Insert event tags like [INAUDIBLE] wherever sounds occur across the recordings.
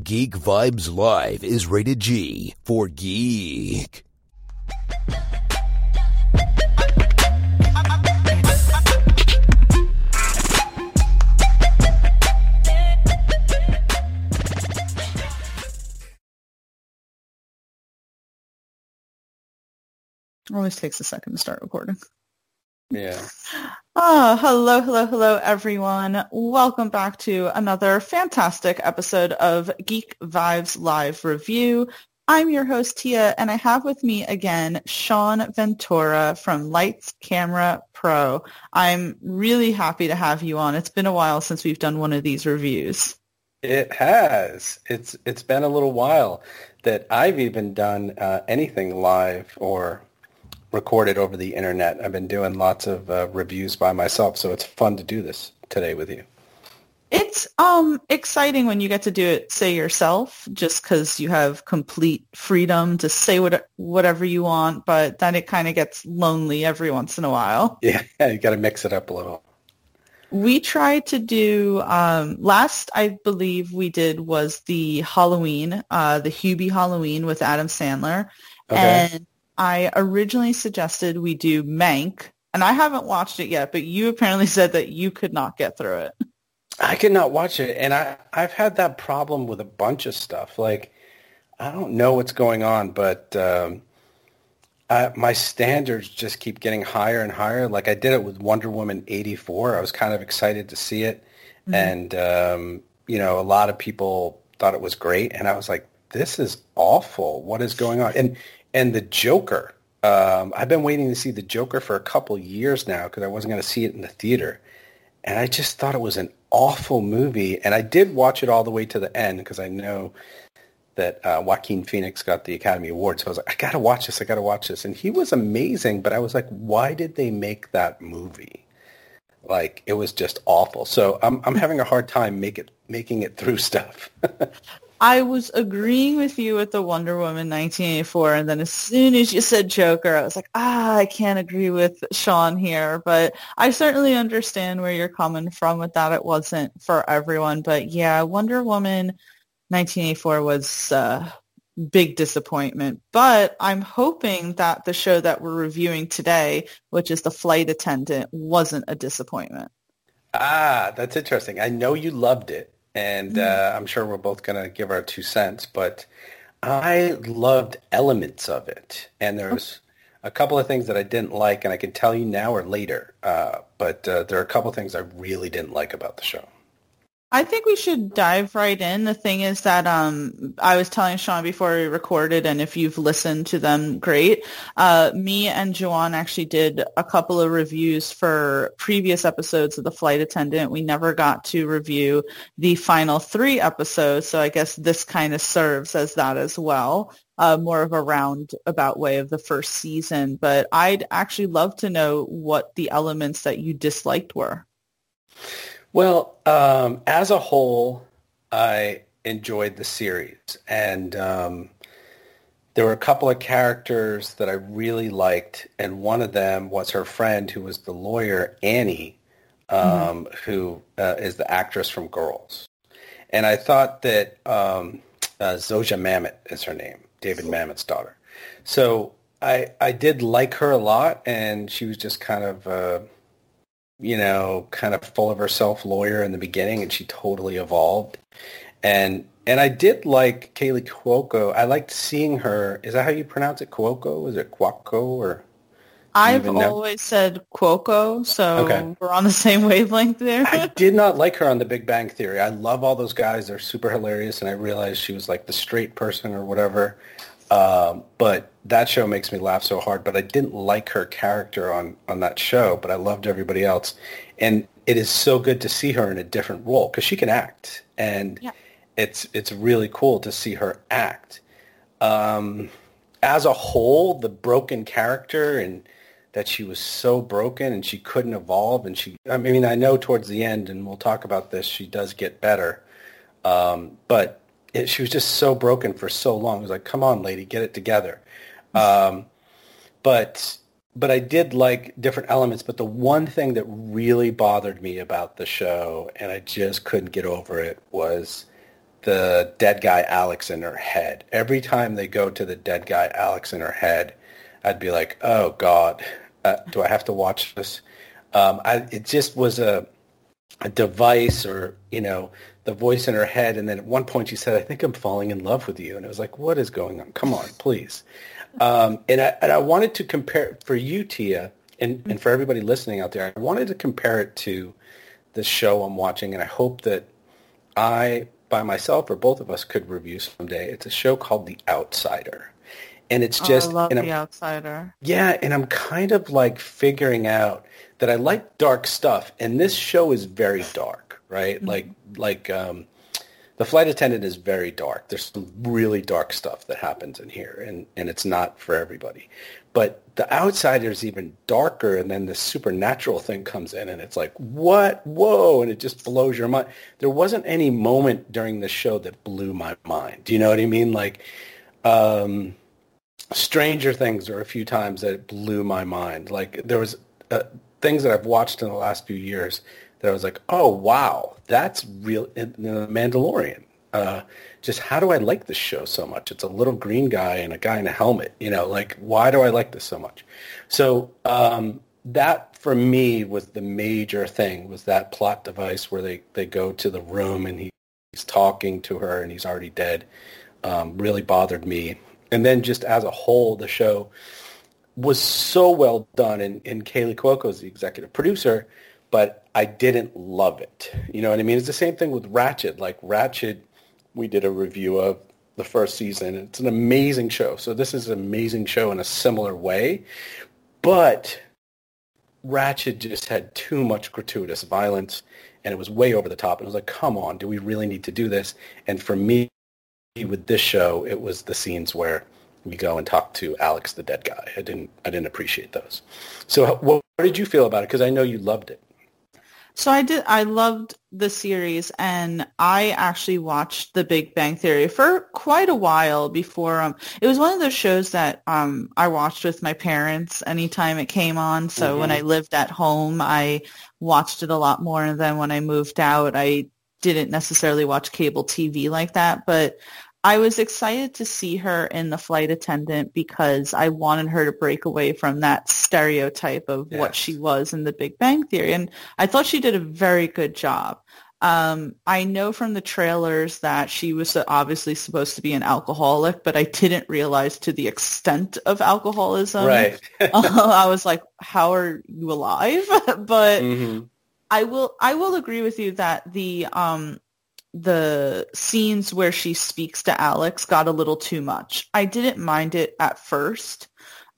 Geek Vibes Live is rated G for geek. Always takes a second to start recording. Yeah. Oh, hello, hello, hello, everyone. Welcome back to another fantastic episode of Geek Vibes Live Review. I'm your host, Tia, and I have with me again Shawn Ventura from Lights Camera Pro. I'm really happy to have you on. It's been a while since we've done one of these reviews. It has. It's it's been a little while that I've even done uh, anything live or recorded over the internet. I've been doing lots of uh, reviews by myself, so it's fun to do this today with you. It's um exciting when you get to do it say yourself just cuz you have complete freedom to say what whatever you want, but then it kind of gets lonely every once in a while. [LAUGHS] Yeah, [LAUGHS] you got to mix it up a little. We tried to do um last I believe we did was the Halloween, uh the Hubie Halloween with Adam Sandler. Okay. And I originally suggested we do Mank, and I haven't watched it yet, but you apparently [LAUGHS] said that you could not get through it. I could not watch it, and I I've had that problem with a bunch of stuff. Like I don't know what's going on, but um, I, my standards just keep getting higher and higher. Like I did it with Wonder Woman eighty four. I was kind of excited to see it, Mm-hmm. and um, you know a lot of people thought it was great, and I was like, this is awful. What is going on? And and the Joker. Um, I've been waiting to see the Joker for a couple years now because I wasn't going to see it in the theater, and I just thought it was an awful movie. And I did watch it all the way to the end because I know that uh, Joaquin Phoenix got the Academy Award. So I was like, I got to watch this. I got to watch this. And he was amazing, but I was like, why did they make that movie? Like it was just awful. So I'm I'm having a hard time make it making it through [LAUGHS] stuff. I was agreeing with you with the Wonder Woman 1984, and then as soon as you said Joker, I was like, ah, I can't agree with Shawn here. But I certainly understand where you're coming from with that. It wasn't for everyone, but yeah, Wonder Woman 1984 was a big disappointment. But I'm hoping that the show that we're reviewing today, which is The Flight Attendant, wasn't a disappointment. Ah, that's interesting. I know you loved it, and uh, I'm sure we're both going to give our two cents, but I loved elements of it. And there's a couple of things that I didn't like, and I can tell you now or later, uh, but uh, there are a couple of things I really didn't like about the show. I think we should dive right in. The thing is that um, I was telling Sean before we recorded, and if you've listened to them, great. Uh, me and Joanne actually did a couple of reviews for previous episodes of The Flight Attendant. We never got to review the final three episodes, so I guess this kind of serves as that as well. Uh, more of a roundabout way of the first season, but I'd actually love to know what the elements that you disliked were. Well, um, as a whole, I enjoyed the series, and um, there were a couple of characters that I really liked, and one of them was her friend, who was the lawyer Annie, um, who uh, is the actress from Girls, and I thought that um, uh, Zosia Mamet is her name, David Mamet's daughter. So I I did like her a lot, and she was just kind of. Uh, you know, kind of full of herself lawyer in the beginning, and she totally evolved. And and I did like Kaley Cuoco. I liked seeing her. Is that how you pronounce it? Cuoco? Is it Cuoco or? I've always said Cuoco, so Okay. we're on the [LAUGHS] same wavelength there. I did not like her on The Big Bang Theory. I love all those guys; they're super hilarious, and I realized she was like the straight person or whatever. Um, but that show makes me laugh so hard. But I didn't like her character on on that show. But I loved everybody else, and it is so good to see her in a different role because she can act, and Yeah. it's it's really cool to see her act. Um, as a whole, the broken character and that she was so broken and she couldn't evolve and she I mean I know towards the end and we'll talk about this she does get better um, but it, she was just so broken for so long it was like come on lady get it together um, but but I did like different elements but the one thing that really bothered me about the show and I just couldn't get over it was the dead guy Alex in her head. Every time they go to the dead guy Alex in her head, I'd be like, oh God, uh, do I have to watch this? Um, I, it just was a, a device or, you know, the voice in her head. And then at one point she said, I think I'm falling in love with you. And it was like, what is going on? Come on, please. Um, and, I, and I wanted to compare for you, Tia, and, and for everybody listening out there, I wanted to compare it to the show I'm watching. And I hope that I, by myself or both of us, could review someday. It's a show called The Outsider. And it's just... Oh, I love The Outsider. Yeah, and I'm kind of like figuring out that I like dark stuff. And this show is very dark, right? Mm-hmm. Like, like um, the flight attendant is very dark. There's some really dark stuff that happens in here, and, and it's not for everybody. But the outsider is even darker, and then the supernatural thing comes in, and it's like, what? Whoa! And it just blows your mind. There wasn't any moment during the show that blew my mind. Do you know what I mean? Like, um, Stranger Things are a few times that it blew my mind. Like, there was uh, things that I've watched in the last few years that I was like, oh wow, that's real. The Mandalorian. Uh, just how do I like this show so much? It's a little green guy and a guy in a helmet. You know, like why do I like this so much? So um, that for me was the major thing was that plot device where they, they go to the room and he, he's talking to her and he's already dead. Um, really bothered me. And then just as a whole, the show was so well done. And, and Kaley Cuoco is the executive producer, but I didn't love it. You know what I mean? It's the same thing with Ratched. Like Ratched, we did a review of the first season. It's an amazing show. So this is an amazing show in a similar way. But Ratched just had too much gratuitous violence and it was way over the top. And it was like, come on, do we really need to do this? And for me, with this show, it was the scenes where we go and talk to Alex, the dead guy. I didn't, I didn't appreciate those. So what, what did you feel about it? Because I know you loved it. So I did. I loved the series, and I actually watched The Big Bang Theory for quite a while before. Um, it was one of those shows that um I watched with my parents anytime it came on. So mm-hmm. when I lived at home, I watched it a lot more. And then when I moved out, I didn't necessarily watch cable TV like that, but I was excited to see her in the flight attendant because I wanted her to break away from that stereotype of yes. what she was in the Big Bang Theory. And I thought she did a very good job. Um, I know from the trailers that she was obviously supposed to be an alcoholic, but I didn't realize to the extent of alcoholism. Right. [LAUGHS] uh, I was like, how are you alive? [LAUGHS] but mm-hmm. I will, I will agree with you that the, um, the scenes where she speaks to Alex got a little too much. I didn't mind it at first,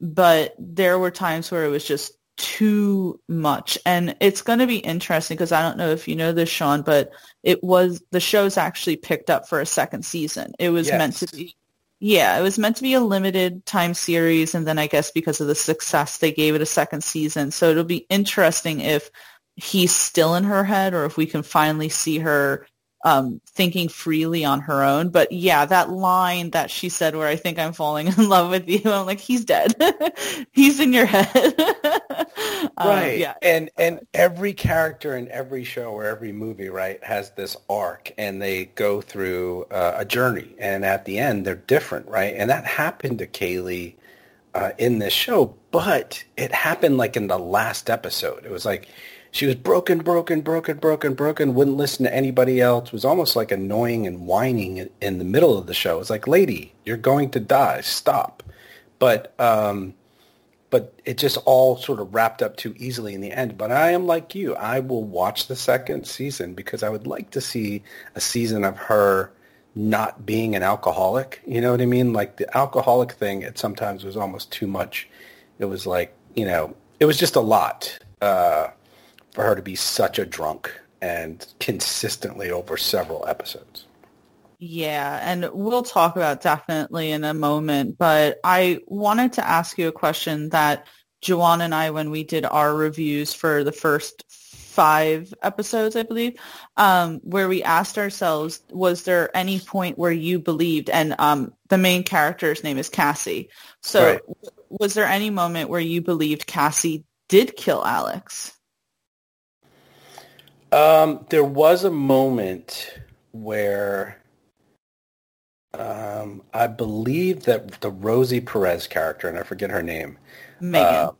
but there were times where it was just too much. And it's going to be interesting because I don't know if you know this, Shawn, but it was the show's actually picked up for a second season. It was yes. meant to be yeah, it was meant to be a limited time series, and then I guess because of the success, they gave it a second season. So it'll be interesting if he's still in her head, or if we can finally see her um, thinking freely on her own. But yeah, that line that she said where I think I'm falling [LAUGHS] in love with you, I'm like, he's dead. [LAUGHS] he's in your head. [LAUGHS] Um, right. yeah. And and every character in every show or every movie, right, has this arc and they go through uh, a journey. And at the end, they're different, right? And that happened to Kaley uh, in this show, but it happened like in the last episode. It was like she was broken, broken, broken, broken, broken, wouldn't listen to anybody else, was almost like annoying and whining in the middle of the show. It's like, lady, you're going to die. Stop. But, um, but it just all sort of wrapped up too easily in the end. But I am like you. I will watch the second season because I would like to see a season of her not being an alcoholic. You know what I mean? Like the alcoholic thing, it sometimes was almost too much. It was like, you know, it was just a lot. Uh, for her to be such a drunk and consistently over several episodes. Yeah, and we'll talk about definitely in a moment, but I wanted to ask you a question that Joanne and I, when we did our reviews for the first five episodes, I believe, um, where we asked ourselves, was there any point where you believed, and um, the main character's name is Cassie. So right. was there any moment where you believed Cassie did kill Alex? Um, there was a moment where um, I believe that the Rosie Perez character, and I forget her name. Megan. Uh,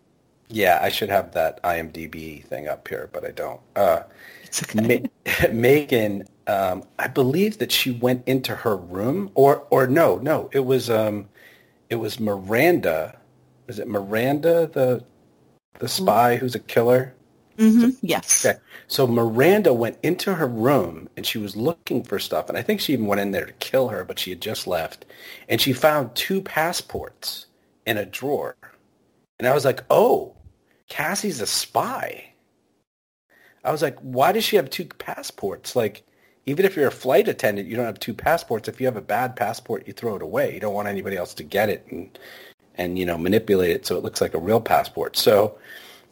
yeah, I should have that IMDb thing up here, but I don't. Uh, it's okay. Ma- [LAUGHS] Megan, um, I believe that she went into her room, or or no, no, it was um, it was Miranda. Is it Miranda the the spy who's a killer? hmm Yes. Okay. So Miranda went into her room and she was looking for stuff. And I think she even went in there to kill her, but she had just left. And she found two passports in a drawer. And I was like, oh, Cassie's a spy. I was like, why does she have two passports? Like, even if you're a flight attendant, you don't have two passports. If you have a bad passport, you throw it away. You don't want anybody else to get it and, and you know, manipulate it so it looks like a real passport. So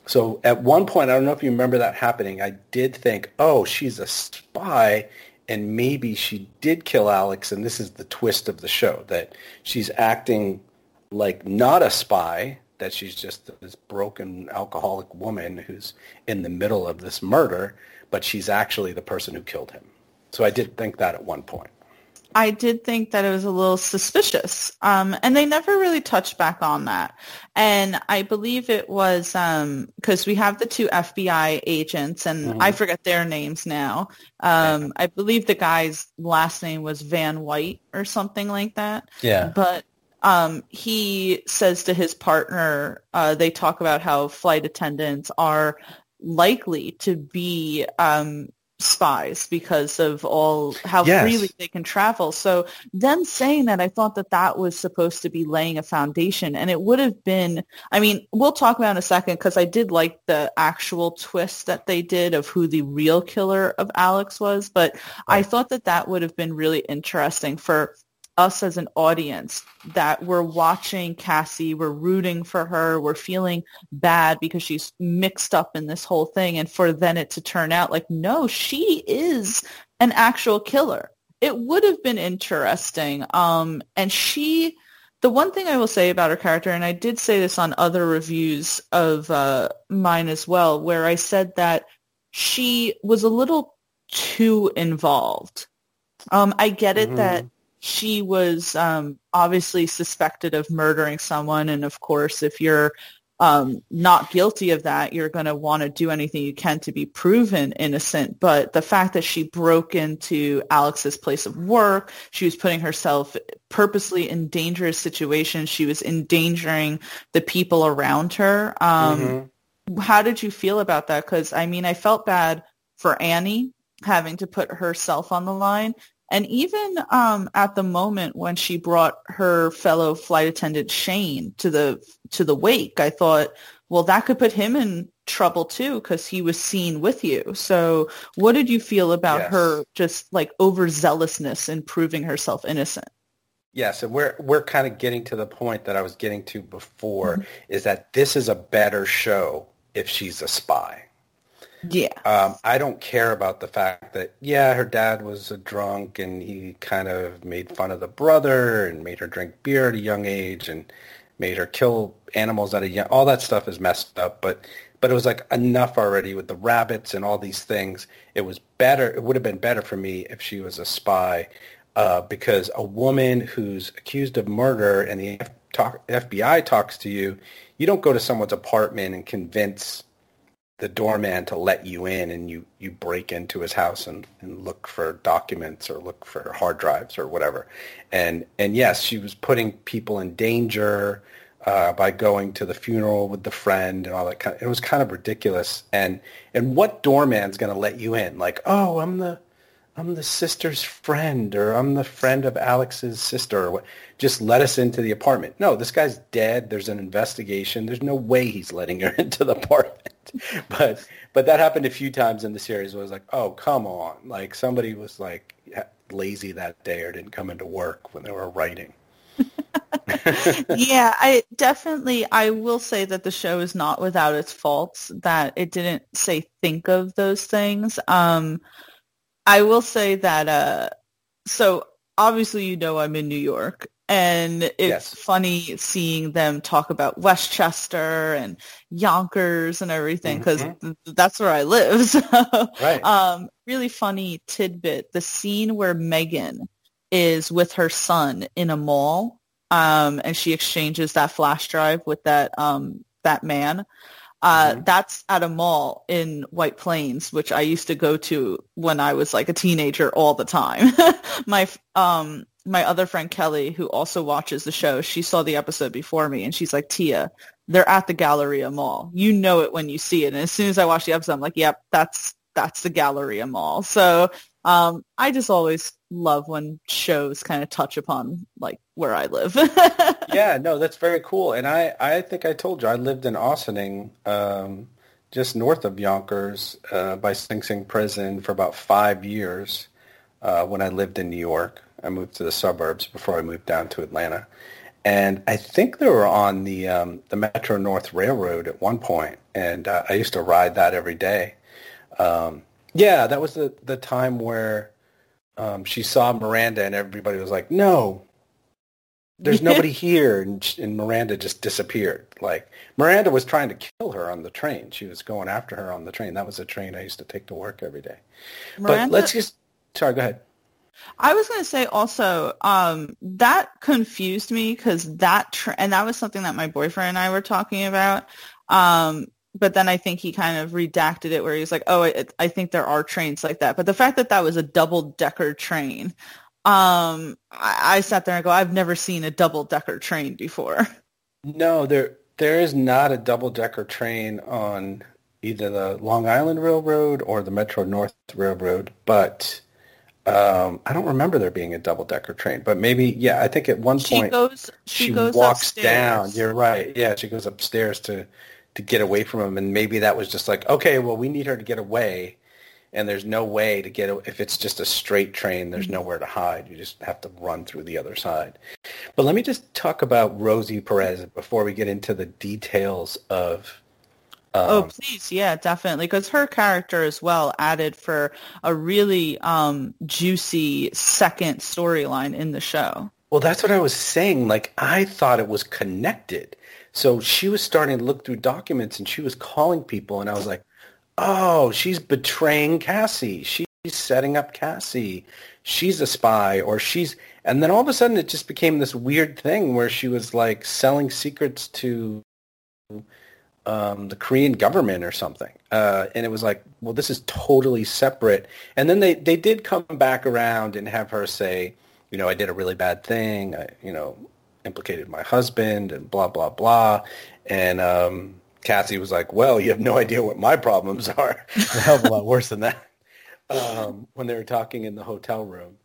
so at one point, I don't know if you remember that happening, I did think, oh, she's a spy, and maybe she did kill Alex, and this is the twist of the show, that she's acting like not a spy, that she's just this broken alcoholic woman who's in the middle of this murder, but she's actually the person who killed him. So I did think that at one point. I did think that it was a little suspicious. Um, and they never really touched back on that. And I believe it was because um, we have the two FBI agents, and Mm-hmm. I forget their names now. Um, I believe the guy's last name was Van White or something like that. Yeah. But um, he says to his partner, uh, they talk about how flight attendants are likely to be um, spies because of all how Yes. freely they can travel. So them saying that, I thought that that was supposed to be laying a foundation, and it would have been. I mean, we'll talk about in a second because I did like the actual twist that they did of who the real killer of Alex was, but I thought that that would have been really interesting for us as an audience that we're watching Cassie, we're rooting for her, we're feeling bad because she's mixed up in this whole thing and for then it to turn out like no, she is an actual killer. It would have been interesting. Um and she the one thing I will say about her character, and I did say this on other reviews of uh, mine as well, where I said that she was a little too involved. Um, I get it Mhm. that she was um, obviously suspected of murdering someone, and of course, if you're um, not guilty of that, you're going to want to do anything you can to be proven innocent. But the fact that she broke into Alex's place of work, she was putting herself purposely in dangerous situations. She was endangering the people around her. Um, Mhm. how did you feel about that? Because I mean, I felt bad for Annie having to put herself on the line. And even um, at the moment when she brought her fellow flight attendant Shane to the to the wake, I thought, well, that could put him in trouble too because he was seen with you. So, what did you feel about Yes. her just like overzealousness in proving herself innocent? Yes, and we're we're kind of getting to the point that I was getting to before Mm-hmm. is that this is a better show if she's a spy. Yeah. Um, I don't care about the fact that yeah, her dad was a drunk and he kind of made fun of the brother and made her drink beer at a young age and made her kill animals at a young. All that stuff is messed up, but but it was like enough already with the rabbits and all these things. It was better. It would have been better for me if she was a spy, uh, because a woman who's accused of murder and the F- talk, FBI talks to you, you don't go to someone's apartment and convince the doorman to let you in and you, you break into his house and, and look for documents or look for hard drives or whatever. And and yes, she was putting people in danger uh, by going to the funeral with the friend and all that kind of, it was kind of ridiculous. And and what doorman's gonna let you in? Like, oh, I'm the I'm the sister's friend or I'm the friend of Alex's sister or what. Just let us into the apartment. No, this guy's dead. There's an investigation. There's no way he's letting her [LAUGHS] into the apartment. [LAUGHS] But but that happened a few times in the series. Where I was like, oh come on! Like somebody was like lazy that day or didn't come into work when they were writing. [LAUGHS] yeah, I definitely I will say that the show is not without its faults that it didn't say think of those things. Um I will say that uh so obviously you know I'm in New York and it's Yes. funny seeing them talk about Westchester and Yonkers and everything because that's where I live. [LAUGHS] So Right. um really funny tidbit the scene where Megan is with her son in a mall, um, and she exchanges that flash drive with that um, that man. Uh, mm-hmm. That's at a mall in White Plains, which I used to go to when I was like a teenager all the time. [LAUGHS] my um, my other friend Kelly, who also watches the show, she saw the episode before me, and she's like, "Tia, they're at the Galleria Mall. You know it when you see it." And as soon as I watch the episode, I'm like, "Yep, that's that's the Galleria Mall." So um, I just always love when shows kind of touch upon like where I live. [LAUGHS] yeah, no, that's very cool. And I, I think I told you I lived in Ossining, um, just north of Yonkers, uh, by Sing Sing Prison for about five years uh, when I lived in New York. I moved to the suburbs before I moved down to Atlanta. And I think they were on the um, the Metro North Railroad at one point, and uh, I used to ride that every day. Um, yeah, that was the the time where um, she saw Miranda, and everybody was like, "No, there's nobody here," and, and Miranda just disappeared. Like Miranda was trying to kill her on the train. She was going after her on the train. That was a train I used to take to work every day. Miranda, but let's just sorry, go ahead. I was going to say also um, that confused me because that tra- and that was something that my boyfriend and I were talking about. Um, but then I think he kind of redacted it where he's like, "Oh, it, I think there are trains like that." But the fact that that was a double decker train, um, I, I sat there and go, "I've never seen a double decker train before." No, there there is not a double decker train on either the Long Island Railroad or the Metro North Railroad, but um, I don't remember there being a double decker train. But maybe, yeah, I think at one she point goes, she, she goes walks upstairs. down. You're right. Yeah, she goes upstairs to to get away from him, and maybe that was just like, okay, well, we need her to get away, and there's no way to get if it's just a straight train. There's mm-hmm. nowhere to hide. You just have to run through the other side. But let me just talk about Rosie Perez before we get into the details of. Um, oh, please, yeah, definitely, because her character as well added for a really um, juicy second storyline in the show. Well, that's what I was saying. Like, I thought it was connected so she was starting to look through documents and she was calling people and I was like, oh, she's betraying Cassie. She's setting up Cassie. She's a spy or she's, and then all of a sudden it just became this weird thing where she was like selling secrets to um, the Korean government or something. Uh, and it was like, well, this is totally separate. And then they, they did come back around and have her say, you know, I did a really bad thing. I, you know, implicated my husband and blah blah blah. And um, Cassie was like, "Well, you have no idea what my problems [LAUGHS] are. a hell of a lot worse than that." Um, when they were talking in the hotel room.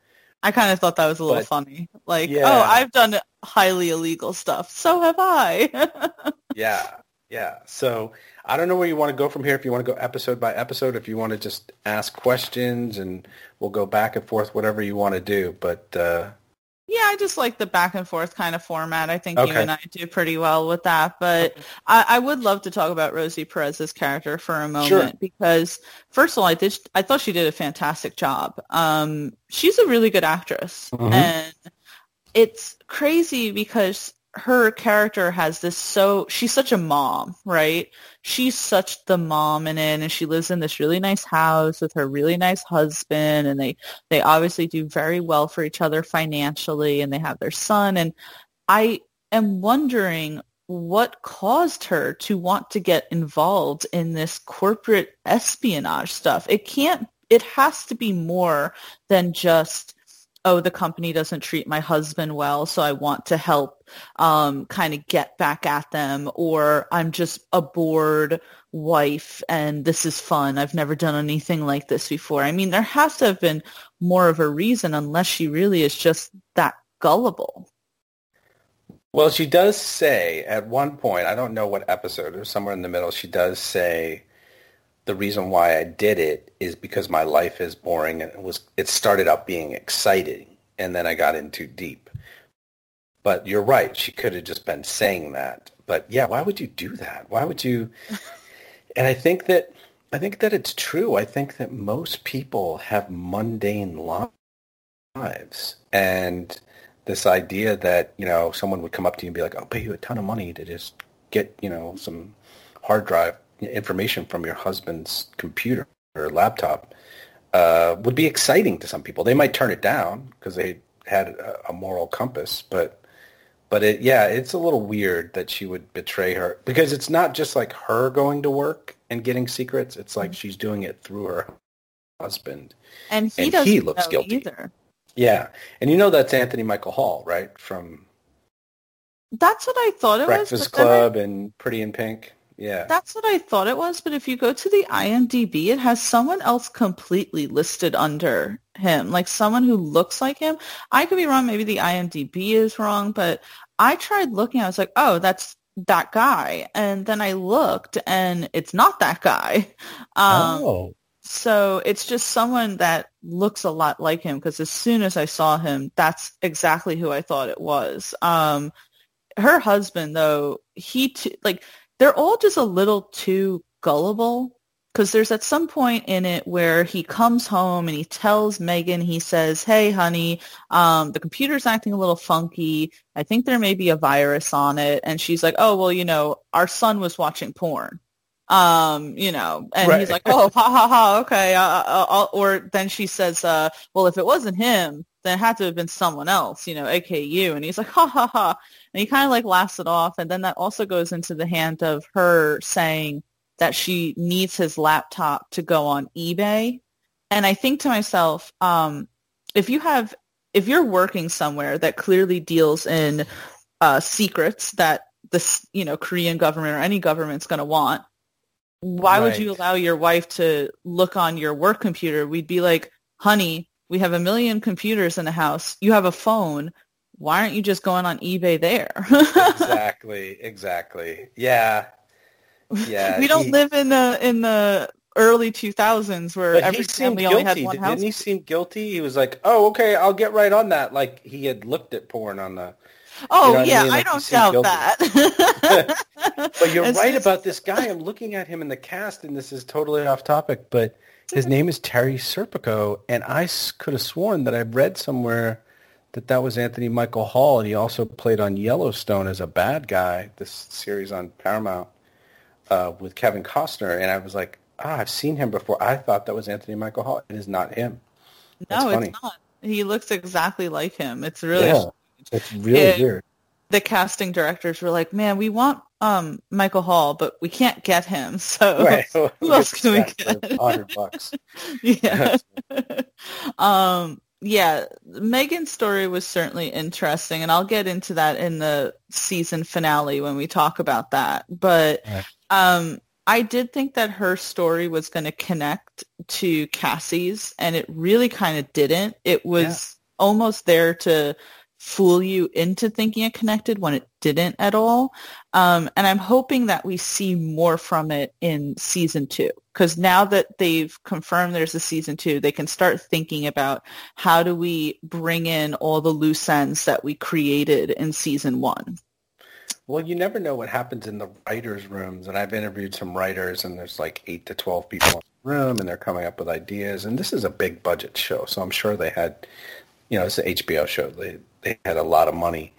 I kind of thought that was a little but, funny. Like, yeah. oh, I've done highly illegal stuff. So have I. [LAUGHS] yeah, yeah. So I don't know where you want to go from here. If you want to go episode by episode, if you want to just ask questions, and we'll go back and forth, whatever you want to do. But uh, yeah, I just like the back and forth kind of format. I think okay. you and I do pretty well with that. But. I, I, would love to talk about Rosie Perez's character for a moment sure. because, first of all, I did I thought she did a fantastic job. Um, she's a really good actress, mm-hmm. and it's crazy because her character has this so she's such a mom, right? She's such the mom in it and she lives in this really nice house with her really nice husband and they they obviously do very well for each other financially and they have their son and I am wondering what caused her to want to get involved in this corporate espionage stuff. It can't it has to be more than just oh, the company doesn't treat my husband well, so I want to help um, kind of get back at them, or I'm just a bored wife and this is fun. I've never done anything like this before. I mean, there has to have been more of a reason unless she really is just that gullible. Well, she does say at one point, I don't know what episode or somewhere in the middle, she does say the reason why I did it is because my life is boring and it was it started out being exciting and then I got in too deep. But you're right, she could have just been saying that. But yeah, why would you do that? Why would you [LAUGHS] And I think that I think that it's true. I think that most people have mundane lives and this idea that, you know, someone would come up to you and be like, I'll pay you a ton of money to just get, you know, some hard drive information from your husband's computer or laptop uh, would be exciting to some people. They might turn it down because they had a, a moral compass, but but it yeah, it's a little weird that she would betray her because it's not just like her going to work and getting secrets. It's like she's doing it through her husband, And he and doesn't he looks guilty. either. Yeah, and you know that's Anthony Michael Hall, right? From That's what I thought it Breakfast was. but then I- Club and Pretty in Pink. Yeah, That's what I thought it was, but if you go to the IMDb, it has someone else completely listed under him, like someone who looks like him. I could be wrong. Maybe the IMDb is wrong, but I tried looking. I was like, oh, that's that guy. And then I looked and it's not that guy. [LAUGHS] Um, oh, so it's just someone that looks a lot like him because as soon as I saw him, that's exactly who I thought it was. Um, her husband, though, he t- like they're all just a little too gullible because there's at some point in it where he comes home and he tells Megan, he says, "Hey, honey, um, the computer's acting a little funky. I think there may be a virus on it." And she's like, "Oh, well, you know, our son was watching porn." um you know and he's like oh ha ha ha okay uh, uh, or then she says uh well if it wasn't him then it had to have been someone else you know aka you. And he's like ha ha ha. And he kind of like laughs it off. And then that also goes into the hand of her saying that she needs his laptop to go on ebay. And i think to myself um if you have if you're working somewhere that clearly deals in uh secrets that this you know korean government or any government's going to want why would you allow your wife to look on your work computer? We'd be like, honey, we have a million computers in the house. You have a phone. Why aren't you just going on eBay there? [LAUGHS] exactly, exactly. Yeah, yeah. we don't he- live in the in the early 2000s where But every family only guilty. had one house. Didn't he seem guilty? He was like, "Oh, okay, I'll get right on that." Like he had looked at porn on the. oh you know what I yeah, mean? I Like, he don't doubt guilty. that. [LAUGHS] But you're It's right just- about this guy. I'm looking at him in the cast, and this is totally off topic, but his name is Terry Serpico, and I could have sworn that I've read somewhere that that was Anthony Michael Hall, and he also played on Yellowstone as a bad guy. This series on Paramount uh, with Kevin Costner, and I was like, ah, I've seen him before. I thought that was Anthony Michael Hall. It is not him. That's no, funny. it's not. He looks exactly like him. It's really yeah, it's really Yeah. weird. the casting directors were like, "Man, we want um Michael Hall, but we can't get him." [LAUGHS] So Right. [LAUGHS] who else can we Get that for get? 100 bucks. [LAUGHS] yeah. um yeah, Megan's story was certainly interesting and I'll get into that in the season finale when we talk about that. But Right. um I did think that her story was going to connect to Cassie's and it really kind of didn't. It was almost there to fool you into thinking it connected when it didn't at all. Um, and I'm hoping that we see more from it in season two. Because now that they've confirmed there's a season two, they can start thinking about how do we bring in all the loose ends that we created in season one. Well, you never know what happens in the writers' rooms, and I've interviewed some writers, and there's like eight to twelve people in the room, and they're coming up with ideas. And this is a big budget show, so I'm sure they had, you know, it's an HBO show. They they had a lot of money,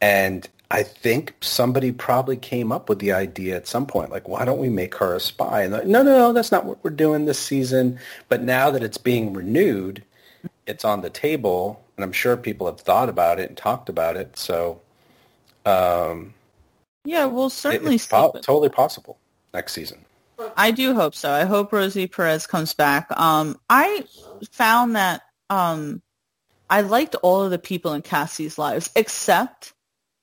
and I think somebody probably came up with the idea at some point, like, why don't we make her a spy? And like, no, no, no, that's not what we're doing this season. But now that it's being renewed, it's on the table, and I'm sure people have thought about it and talked about it. So. Um, Yeah, we'll certainly it's po- totally possible next season. I do hope so. I hope Rosie Perez comes back. Um, I found that um, I liked all of the people in Cassie's lives, except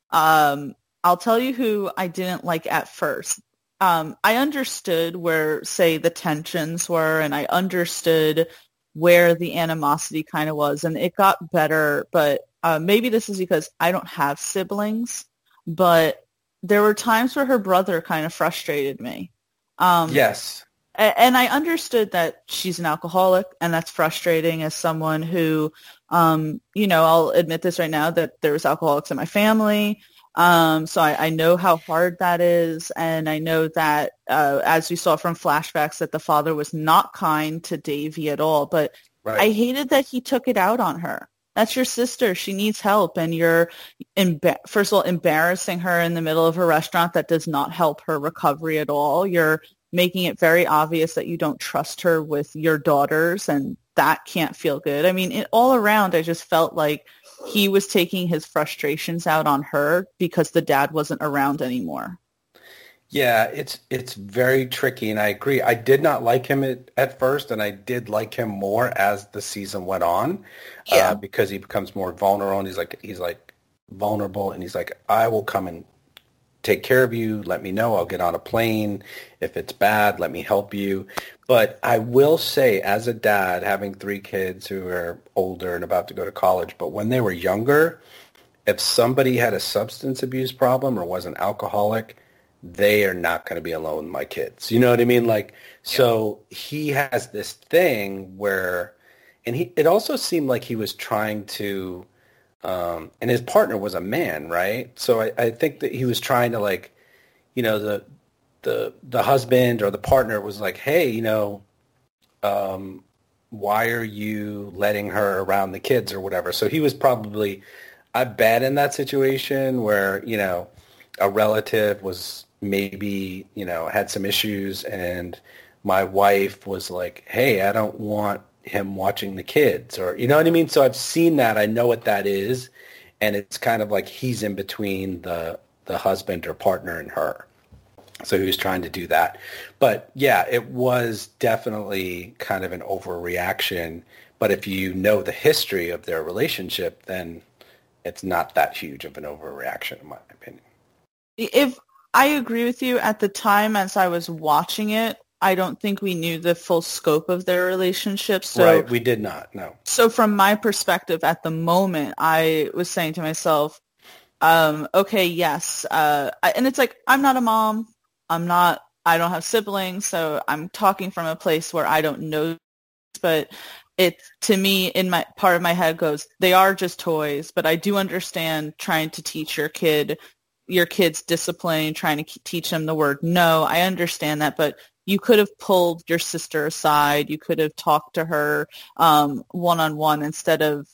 um, I'll tell you who I didn't like at first. Um, I understood where, say, the tensions were, and I understood where the animosity kind of was, and it got better. But uh, maybe this is because I don't have siblings, but there were times where her brother kind of frustrated me. Um, yes. and I understood that she's an alcoholic, and that's frustrating as someone who, um, you know, I'll admit this right now that there was alcoholics in my family. Um, so I, I know how hard that is, and I know that, uh, as we saw from flashbacks, that the father was not kind to Davy at all. But Right. I hated that he took it out on her. That's your sister. She needs help, and you're, emba- first of all, embarrassing her in the middle of a restaurant. That does not help her recovery at all. You're making it very obvious that you don't trust her with your daughters, and that can't feel good. I mean, it, all around, I just felt like he was taking his frustrations out on her because the dad wasn't around anymore. Yeah, it's it's very tricky, and I agree. I did not like him at, at first, and I did like him more as the season went on, uh, yeah. uh, because he becomes more vulnerable, and he's like he's like vulnerable, and he's like, I will come and take care of you. Let me know. I'll get on a plane. If it's bad, let me help you. But I will say, as a dad, having three kids who are older and about to go to college, but when they were younger, if somebody had a substance abuse problem or was an alcoholic they are not going to be alone with my kids. You know what I mean? Like, so he has this thing where, and he, it also seemed like he was trying to, um, and his partner was a man, right? So I, I think that he was trying to like, you know, the, the, the husband or the partner was like, hey, you know, um, why are you letting her around the kids or whatever? So he was probably, I bet in that situation where, you know, a relative was maybe, you know, had some issues and my wife was like, hey, I don't want him watching the kids or, you know what I mean? So I've seen that. I know what that is. And it's kind of like he's in between the, the husband or partner and her. So he was trying to do that. But yeah, it was definitely kind of an overreaction. But if you know the history of their relationship, then it's not that huge of an overreaction, in my opinion. If I agree with you. At the time, as I was watching it, I don't think we knew the full scope of their relationship. So, right, we did not. No. So, from my perspective, at the moment, I was saying to myself, um, "Okay, yes," uh, and it's like I'm not a mom. I'm not. I don't have siblings, so I'm talking from a place where I don't know. But it to me in my part of my head goes they are just toys but i do understand trying to teach your kid your kids discipline, trying to teach them the word no. I understand that, but you could have pulled your sister aside. You could have talked to her um, one-on-one instead of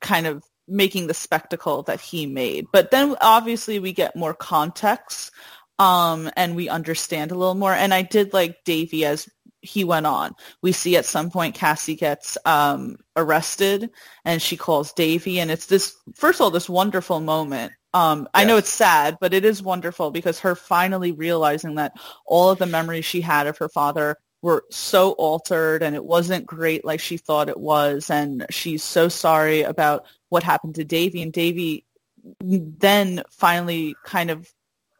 kind of making the spectacle that he made. But then obviously we get more context um, and we understand a little more. And I did like Davy as he went on. We see at some point Cassie gets um, arrested and she calls Davy and it's this, first of all, this wonderful moment um, yes. I know it's sad, but it is wonderful because her finally realizing that all of the memories she had of her father were so altered and it wasn't great like she thought it was. And she's so sorry about what happened to Davy. And Davy then finally kind of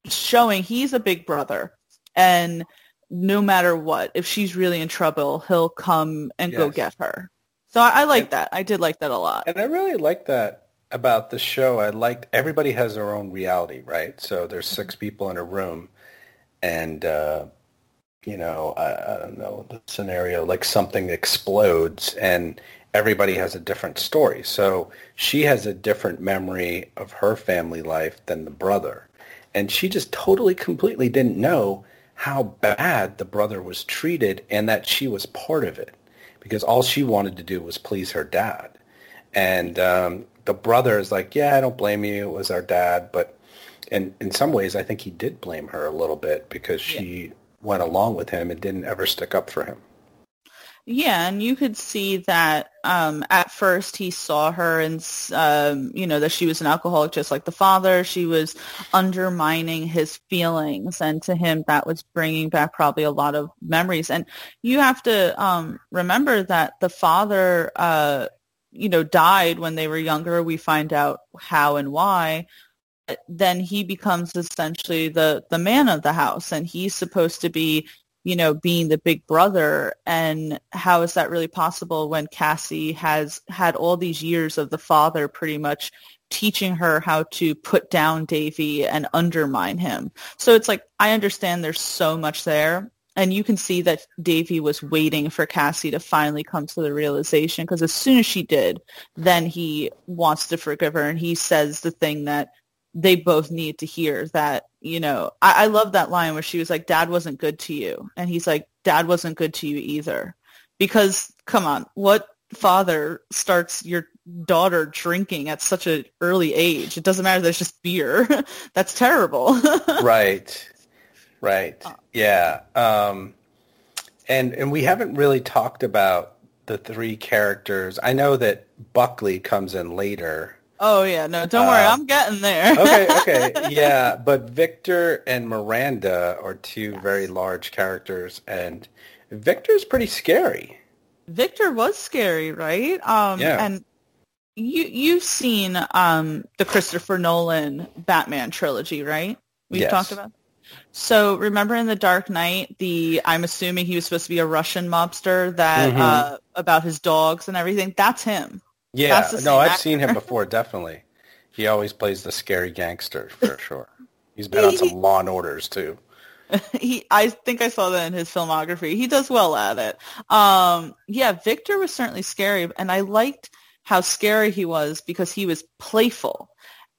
showing he's a big brother. And no matter what, if she's really in trouble, he'll come and yes. go get her. So I, I like that. I did like that a lot. And I really like that about the show, I liked everybody has their own reality, right? So there's six people in a room, and uh, you know, I, I don't know the scenario, like something explodes, and everybody has a different story. So she has a different memory of her family life than the brother, and she just totally, completely didn't know how bad the brother was treated, and that she was part of it, because all she wanted to do was please her dad. And um, the brother is like, yeah, I don't blame you. It was our dad. But in, in some ways, I think he did blame her a little bit because she yeah. went along with him and didn't ever stick up for him. Yeah, and you could see that um, at first he saw her and, um, you know, that she was an alcoholic just like the father. She was undermining his feelings. And to him, that was bringing back probably a lot of memories. And you have to um, remember that the father uh, you know, died when they were younger. We find out how and why. Uh, then he becomes essentially the, the man of the house and he's supposed to be, you know, being the big brother. And how is that really possible when Cassie has had all these years of the father pretty much teaching her how to put down Davy and undermine him. So it's like, I understand there's so much there and you can see that Davy was waiting for Cassie to finally come to the realization because as soon as she did, then he wants to forgive her and he says the thing that they both need to hear that, you know, I, I love that line where she was like, dad wasn't good to you. And he's like, dad wasn't good to you either. Because come on, what father starts your daughter drinking at such an early age? It doesn't matter. There's just beer. [LAUGHS] That's terrible. [LAUGHS] right. Right. Uh, yeah. Um, and and we haven't really talked about the three characters. I know that Buckley comes in later, Oh yeah, no, don't worry, Uh, I'm getting there. [LAUGHS] okay, [LAUGHS] okay, yeah, but Victor and Miranda are two Yes. very large characters, and Victor's pretty scary. Victor was scary, right? Um, Yeah. And you you've seen um the Christopher Nolan Batman trilogy, right? We've Yes. talked about. So remember in the Dark Knight, the I'm assuming he was supposed to be a Russian mobster that Mhm. uh, about his dogs and everything. That's him. Yeah, That's no, I've actor. seen him before, definitely. He always plays the scary gangster for [LAUGHS] sure. He's been on some Law and Orders too. [LAUGHS] he I think I saw that in his filmography. He does well at it. Um yeah, Victor was certainly scary and I liked how scary he was because he was playful.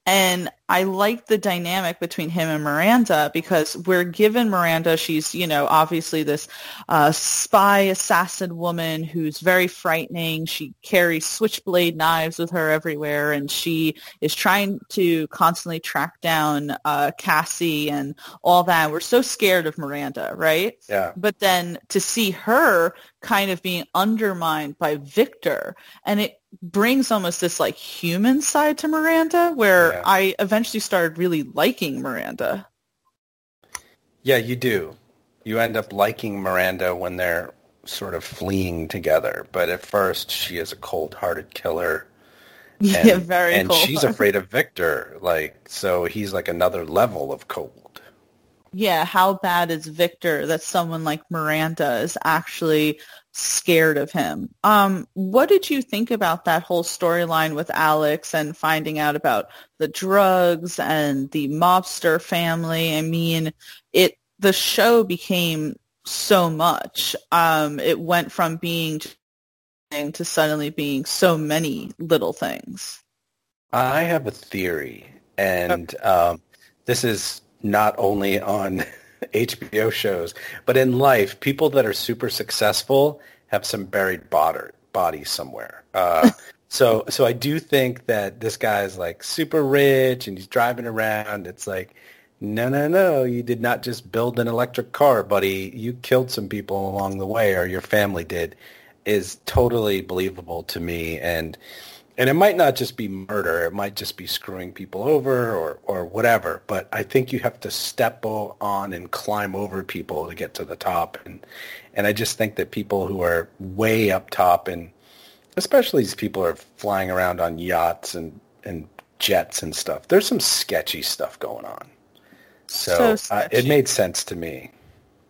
And I like the dynamic between him and Miranda because we're given Miranda, she's, you know, obviously this uh, spy assassin woman who's very frightening. She carries switchblade knives with her everywhere and she is trying to constantly track down uh, Cassie and all that. We're so scared of Miranda, right? Yeah. But then to see her kind of being undermined by Victor and it brings almost this like human side to Miranda where Yeah. I eventually started really liking Miranda. Yeah, you do. You end up liking Miranda when they're sort of fleeing together, but at first she is a cold-hearted killer. [LAUGHS] And, yeah, very and she's afraid of Victor, like so he's like another level of cold. yeah, how bad is Victor that someone like Miranda is actually scared of him? Um, what did you think about that whole storyline with Alex and finding out about the drugs and the mobster family? I mean, it the show became so much. Um, it went from being to suddenly being so many little things. I have a theory, and um, this is not only on HBO shows, but in life, people that are super successful have some buried bod- body somewhere. Uh, [LAUGHS] so, so I do think that this guy is like super rich and he's driving around. It's like, no, no, no, you did not just build an electric car, buddy. You killed some people along the way, or your family did. Is totally believable to me, and and it might not just be murder it might just be screwing people over or or whatever but i think you have to step on and climb over people to get to the top. And and i just think that people who are way up top and especially these people are flying around on yachts and and jets and stuff there's some sketchy stuff going on. So, So uh, it made sense to me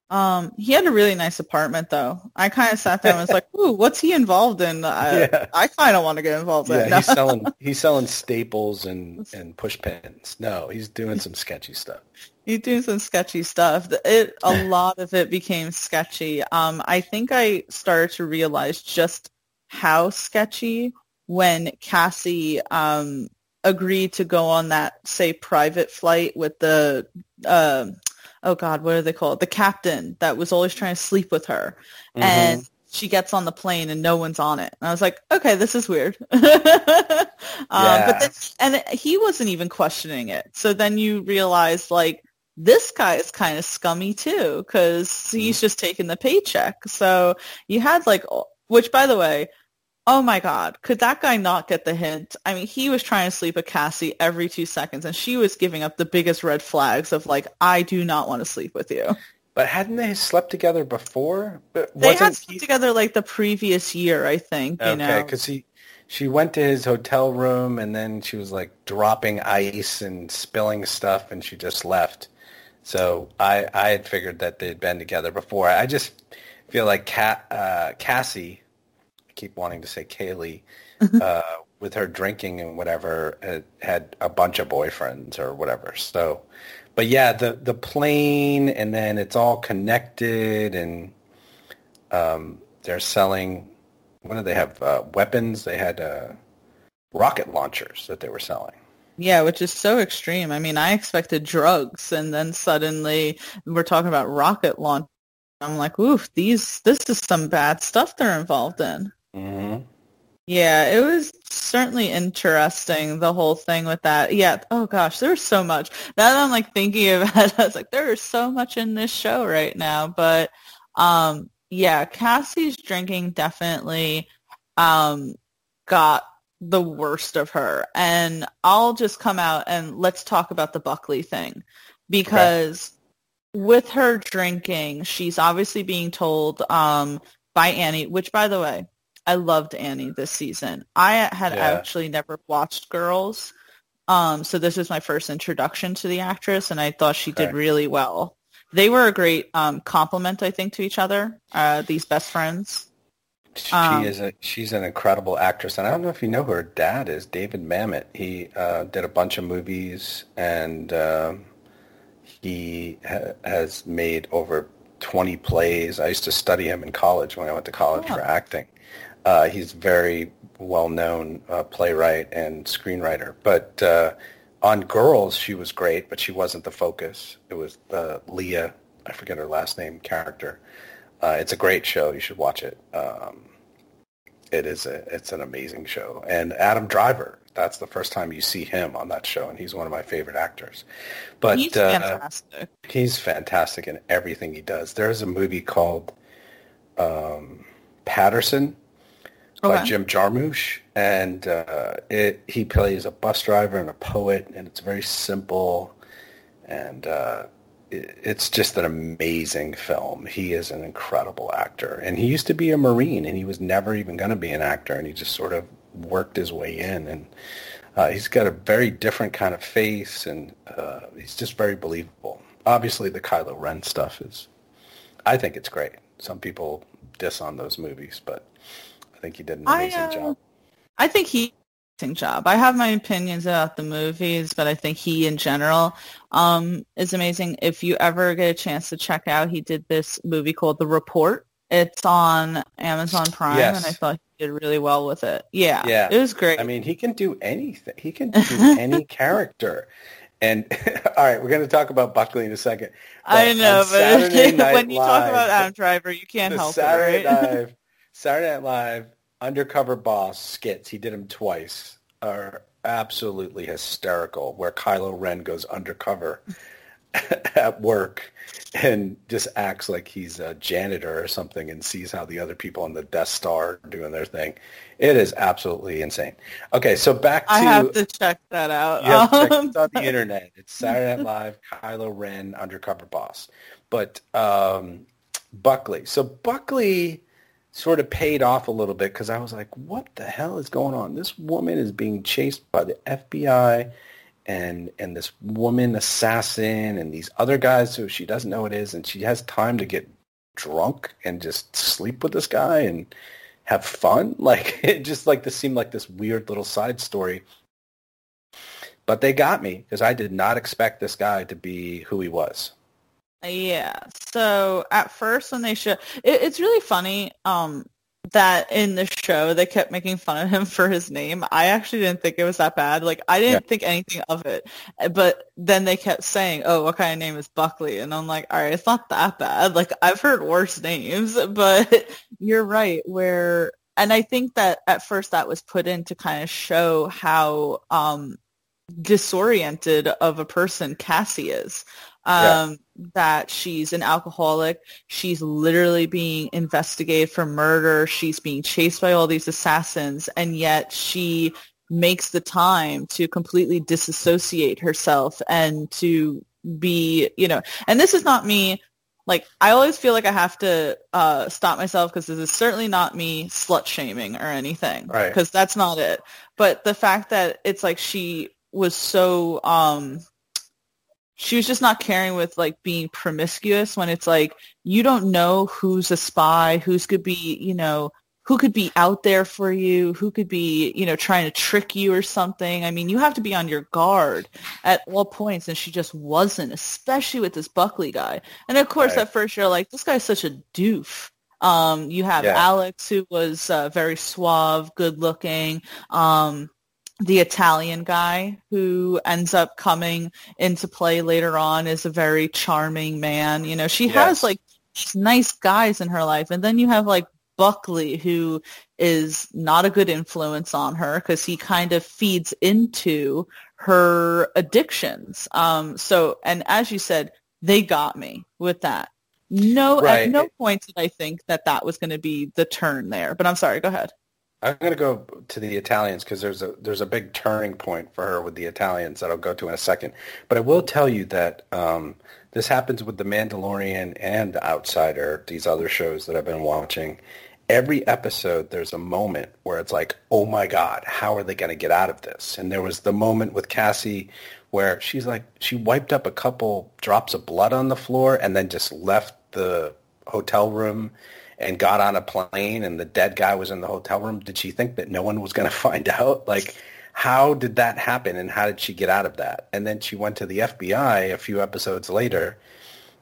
Um, he had a really nice apartment though. I kind of sat there and was like, "Ooh, what's he involved in?" I, [LAUGHS] Yeah. I kind of want to get involved in. yeah it. he's selling he's selling staples and [LAUGHS] and push pins no he's doing some sketchy stuff He's doing some sketchy stuff. It a [LAUGHS] lot of it became sketchy. Um, I think I started to realize just how sketchy when Cassie um agreed to go on that say private flight with the um oh god what are they called? The captain that was always trying to sleep with her. Mhm. and she gets on the plane and no one's on it. And i was like okay this is weird. [LAUGHS] Um, but then and he wasn't even questioning it. So then you realize like this guy is kind of scummy too because he's just taking the paycheck. So you had like which by the way Oh my God. Could that guy not get the hint? I mean, he was trying to sleep with Cassie every two seconds and she was giving up the biggest red flags of like, I do not want to sleep with you. But hadn't they slept together before? But They had slept he- together like the previous year, I think, you okay, know. because he she went to his hotel room and then she was like dropping ice and spilling stuff, and she just left. So I I had figured that they'd been together before. I just feel like Cat, uh, Cassie, keep wanting to say Kaylee, [LAUGHS] uh, with her drinking and whatever, had, had a bunch of boyfriends or whatever. So, but yeah, the the plane and then it's all connected and um, they're selling. What do they have? Uh, weapons. They had uh, rocket launchers that they were selling. Yeah, which is so extreme. I mean, I expected drugs and then suddenly we're talking about rocket launch. I'm like, oof, these, this is some bad stuff they're involved in. Mm-hmm. Yeah, it was certainly interesting, the whole thing with that. Yeah, oh gosh, there's so much. Now that I'm like thinking about [LAUGHS] it, I was like, there is so much in this show right now. But um yeah, Cassie's drinking definitely um got the worst of her. And I'll just come out and let's talk about the Buckley thing because okay. with her drinking, she's obviously being told um, by Annie, which by the way, I loved Annie this season. I had yeah. actually never watched Girls. Um, so this was my first introduction to the actress and I thought she okay. did really well. They were a great um, complement, I think, to each other, uh, these best friends. She um, is a she's an incredible actress, and I don't know if you know who her dad is, David Mamet. He uh, did a bunch of movies, and uh, he ha- has made over twenty plays. I used to study him in college when I went to college for acting. Uh, he's very well known uh, playwright and screenwriter, but uh, on Girls she was great, but she wasn't the focus. It was uh, Leah, I forget her last name, character. Uh, it's a great show. You should watch it. Um, it is a, it's an amazing show. And Adam Driver, that's the first time you see him on that show, and he's one of my favorite actors. But he's uh, fantastic. He's fantastic in everything he does. There's a movie called um, Paterson okay. by Jim Jarmusch, and uh, it he plays a bus driver and a poet, and it's very simple, and uh, it's just an amazing film. He is an incredible actor, and he used to be a Marine, and he was never even going to be an actor, and he just sort of worked his way in, and uh, he's got a very different kind of face, and uh, he's just very believable. Obviously, the Kylo Ren stuff is, I think it's great. Some people diss on those movies, but I think he did an amazing I, uh, job. I think he did an amazing job. I have my opinions about the movies, but I think he in general um, is amazing. If you ever get a chance to check out, he did this movie called The Report. It's on Amazon Prime, yes. and I thought he did really well with it. Yeah, yeah, it was great. I mean, he can do anything. He can do [LAUGHS] any character. And [LAUGHS] all right, we're going to talk about Buckley in a second. I know, but [LAUGHS] when you Live, talk about Adam Driver, you can't help Saturday it, right? Night, Saturday Night Live undercover boss skits, he did them twice, are absolutely hysterical. Where Kylo Ren goes undercover [LAUGHS] at work and just acts like he's a janitor or something and sees how the other people on the Death Star are doing their thing. It is absolutely insane. Okay, so back to... I have to check that out. Yeah, check [LAUGHS] it on the internet. It's Saturday Night Live, Kylo Ren, undercover boss. But um, Buckley. So Buckley sort of paid off a little bit because I was like, what the hell is going on? This woman is being chased by the FBI and and this woman assassin and these other guys who she doesn't know it is and she has time to get drunk and just sleep with this guy and have fun. [LAUGHS] Like it just like this seemed like this weird little side story. But they got me because I did not expect this guy to be who he was. Yeah. So at first when they show, it, it's really funny um, that in the show they kept making fun of him [LAUGHS] for his name. I actually didn't think it was that bad. Like I didn't yeah. think anything of it, but then they kept saying, "Oh, what kind of name is Buckley?" And I'm like, "All right, it's not that bad. Like I've heard worse names, [LAUGHS] but you're right. Where and I think that at first that was put in to kind of show how um, disoriented of a person Cassie is um, yeah. that she's an alcoholic. She's literally being investigated for murder. She's being chased by all these assassins, and yet she makes the time to completely disassociate herself and to be, you know, and this is not me. Like I always feel like I have to uh, stop myself because this is certainly not me slut shaming or anything, because right. that's not it. But the fact that it's like she was so um, she was just not caring with like being promiscuous when it's like you don't know who's a spy, who's could be, you know, who could be out there for you, who could be, you know, trying to trick you or something. I mean, you have to be on your guard at all points, and she just wasn't, especially with this Buckley guy. And of course, right. at first you're like, this guy's such a doof. Um, you have yeah. Alex, who was uh, very suave, good looking. Um, the Italian guy who ends up coming into play later on is a very charming man. You know, she yes. has like nice guys in her life. And then you have like Buckley who is not a good influence on her because he kind of feeds into her addictions. Um, so, and as you said, they got me with that. No, right. at no point did I think that that was going to be the turn there. But I'm sorry. Go ahead. I'm to go to the Italians because there's a there's a big turning point for her with the Italians that I'll go to in a second. But I will tell you that um, this happens with The Mandalorian and Outsider, these other shows that I've been watching. Every episode, there's a moment where it's like, oh my God, how are they going to get out of this? And there was the moment with Cassie where she's like, she wiped up a couple drops of blood on the floor and then just left the hotel room and got on a plane and the dead guy was in the hotel room, did she think that no one was going [LAUGHS] to find out? Like, how did that happen and how did she get out of that? And then she went to the FBI a few episodes later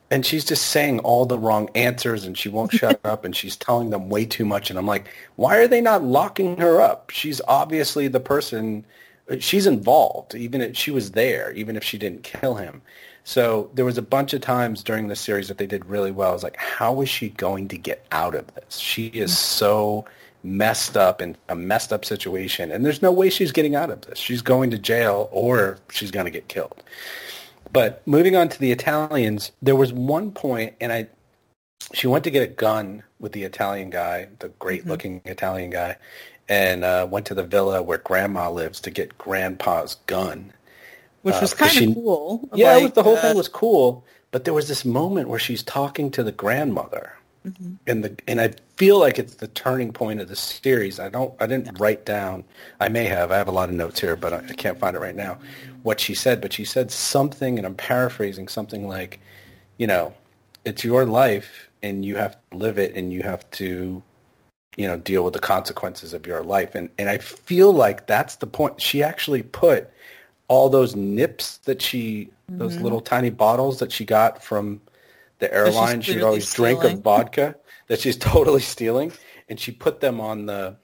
and she's just saying all the wrong answers and she won't shut [LAUGHS] up and she's telling them way too much. And I'm like, why are they not locking her up? She's obviously the person, she's involved, even if she was there, even if she didn't kill him. So there was a bunch of times during the series that they did really well. I was like, how is she going to get out of this? She is so messed up in a messed up situation, and there's no way she's getting out of this. She's going to jail or she's going to get killed. But moving on to the Italians, there was one point, and I, she went to get a gun with the Italian guy, the great-looking mm-hmm. Italian guy, and uh, went to the villa where Grandma lives to get Grandpa's gun which was uh, kind of cool. Yeah, like, was, the whole uh, thing was cool. But there was this moment where she's talking to the grandmother, mm-hmm. and the and I feel like it's the turning point of the series. I don't, I didn't write down. I may have. I have a lot of notes here, but I, I can't find it right now. What she said, but she said something, and I'm paraphrasing something like, you know, it's your life, and you have to live it, and you have to you know deal with the consequences of your life and and I feel like that's the point she actually put all those nips that she, mm-hmm. those little tiny bottles that she got from the airline, she'd always stealing. drink of vodka that she's [LAUGHS] totally stealing, and she put them on the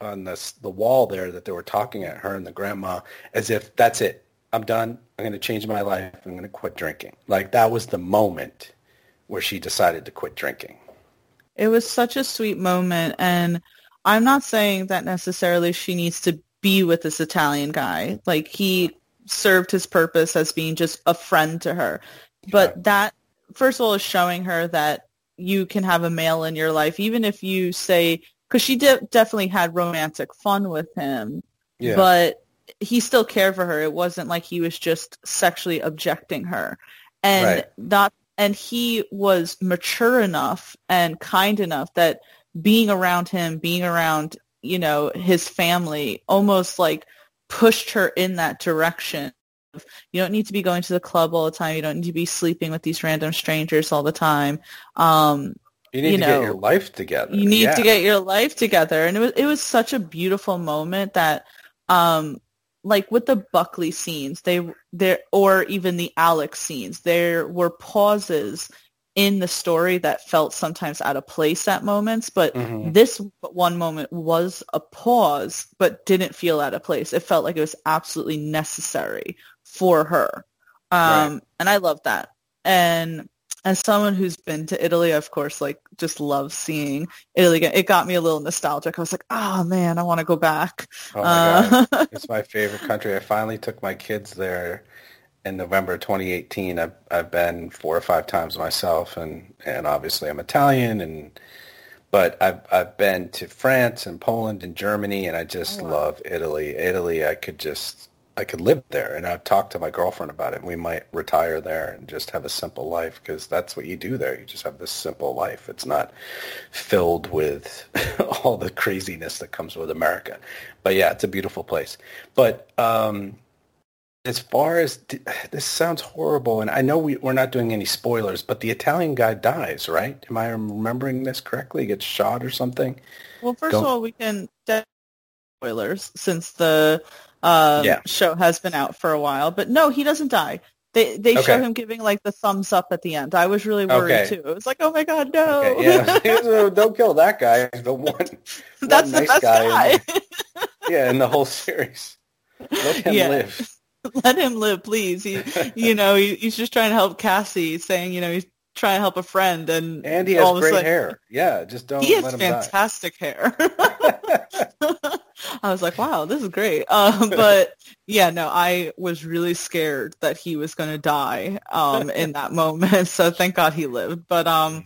on the the wall there that they were talking at her and the grandma as if that's it. I'm done. I'm going to change my life. I'm going to quit drinking. Like that was the moment where she decided to quit drinking. It was such a sweet moment and I'm not saying that necessarily she needs to be with this Italian guy. Like he served his purpose as being just a friend to her. But that first of all is showing her that you can have a male in your life, even if you say because she de- definitely had romantic fun with him, yeah. but he still cared for her. It wasn't like he was just sexually objecting her, and right. not and he was mature enough and kind enough that being around him, being around you know, his family almost like pushed her in that direction. You don't need to be going to the club all the time. You don't need to be sleeping with these random strangers all the time. Um, you need you to know, get your life together. You need yeah. to get your life together. And it was it was such a beautiful moment that um like with the Buckley scenes, they there or even the Alex scenes, there were pauses in the story that felt sometimes out of place at moments, but mm-hmm. this one moment was a pause, but didn't feel out of place. It felt like it was absolutely necessary for her. Um, right. And I love that. And as someone who's been to Italy, of course, like just love seeing Italy. It got me a little nostalgic. I was like, oh man, I want to go back. Oh my uh, God. [LAUGHS] it's my favorite country. I finally took my kids there in November 2018, I've, I've been four or five times myself, and, and obviously I'm Italian, and but I've I've been to France and Poland and Germany, and I just oh, wow. love Italy. Italy, I could just I could live there, and I've talked to my girlfriend about it. We might retire there and just have a simple life because that's what you do there. You just have this simple life. It's not filled with [LAUGHS] all the craziness that comes with America. But yeah, it's a beautiful place. But um, as far as [SIGHS] this sounds horrible, and I know we, we're not doing any spoilers, but the Italian guy dies, right? Am I remembering this correctly? He gets shot or something. Well, 1st of all, we can spoilers since the uh, yeah. show has been out for a while. But no, he doesn't die. They they okay. show him giving like the thumbs up at the end. I was really worried okay. too. It was like, oh my god, no! Okay, yeah, [LAUGHS] don't kill that guy. The one, [LAUGHS] that's one the nice guy. guy. In the, [LAUGHS] yeah, in the whole series. Let him yeah. live. [LAUGHS] let him live, please. He, you know, he, he's just trying to help Cassie, saying, you know, he's trying to help a friend, and and he has great hair. Yeah, just don't. He has fantastic die. hair. [LAUGHS] I was like, [LAUGHS] wow, this is great. Um, but yeah, no, I was really scared that he was going to die um, in that moment. So thank God he lived. But um,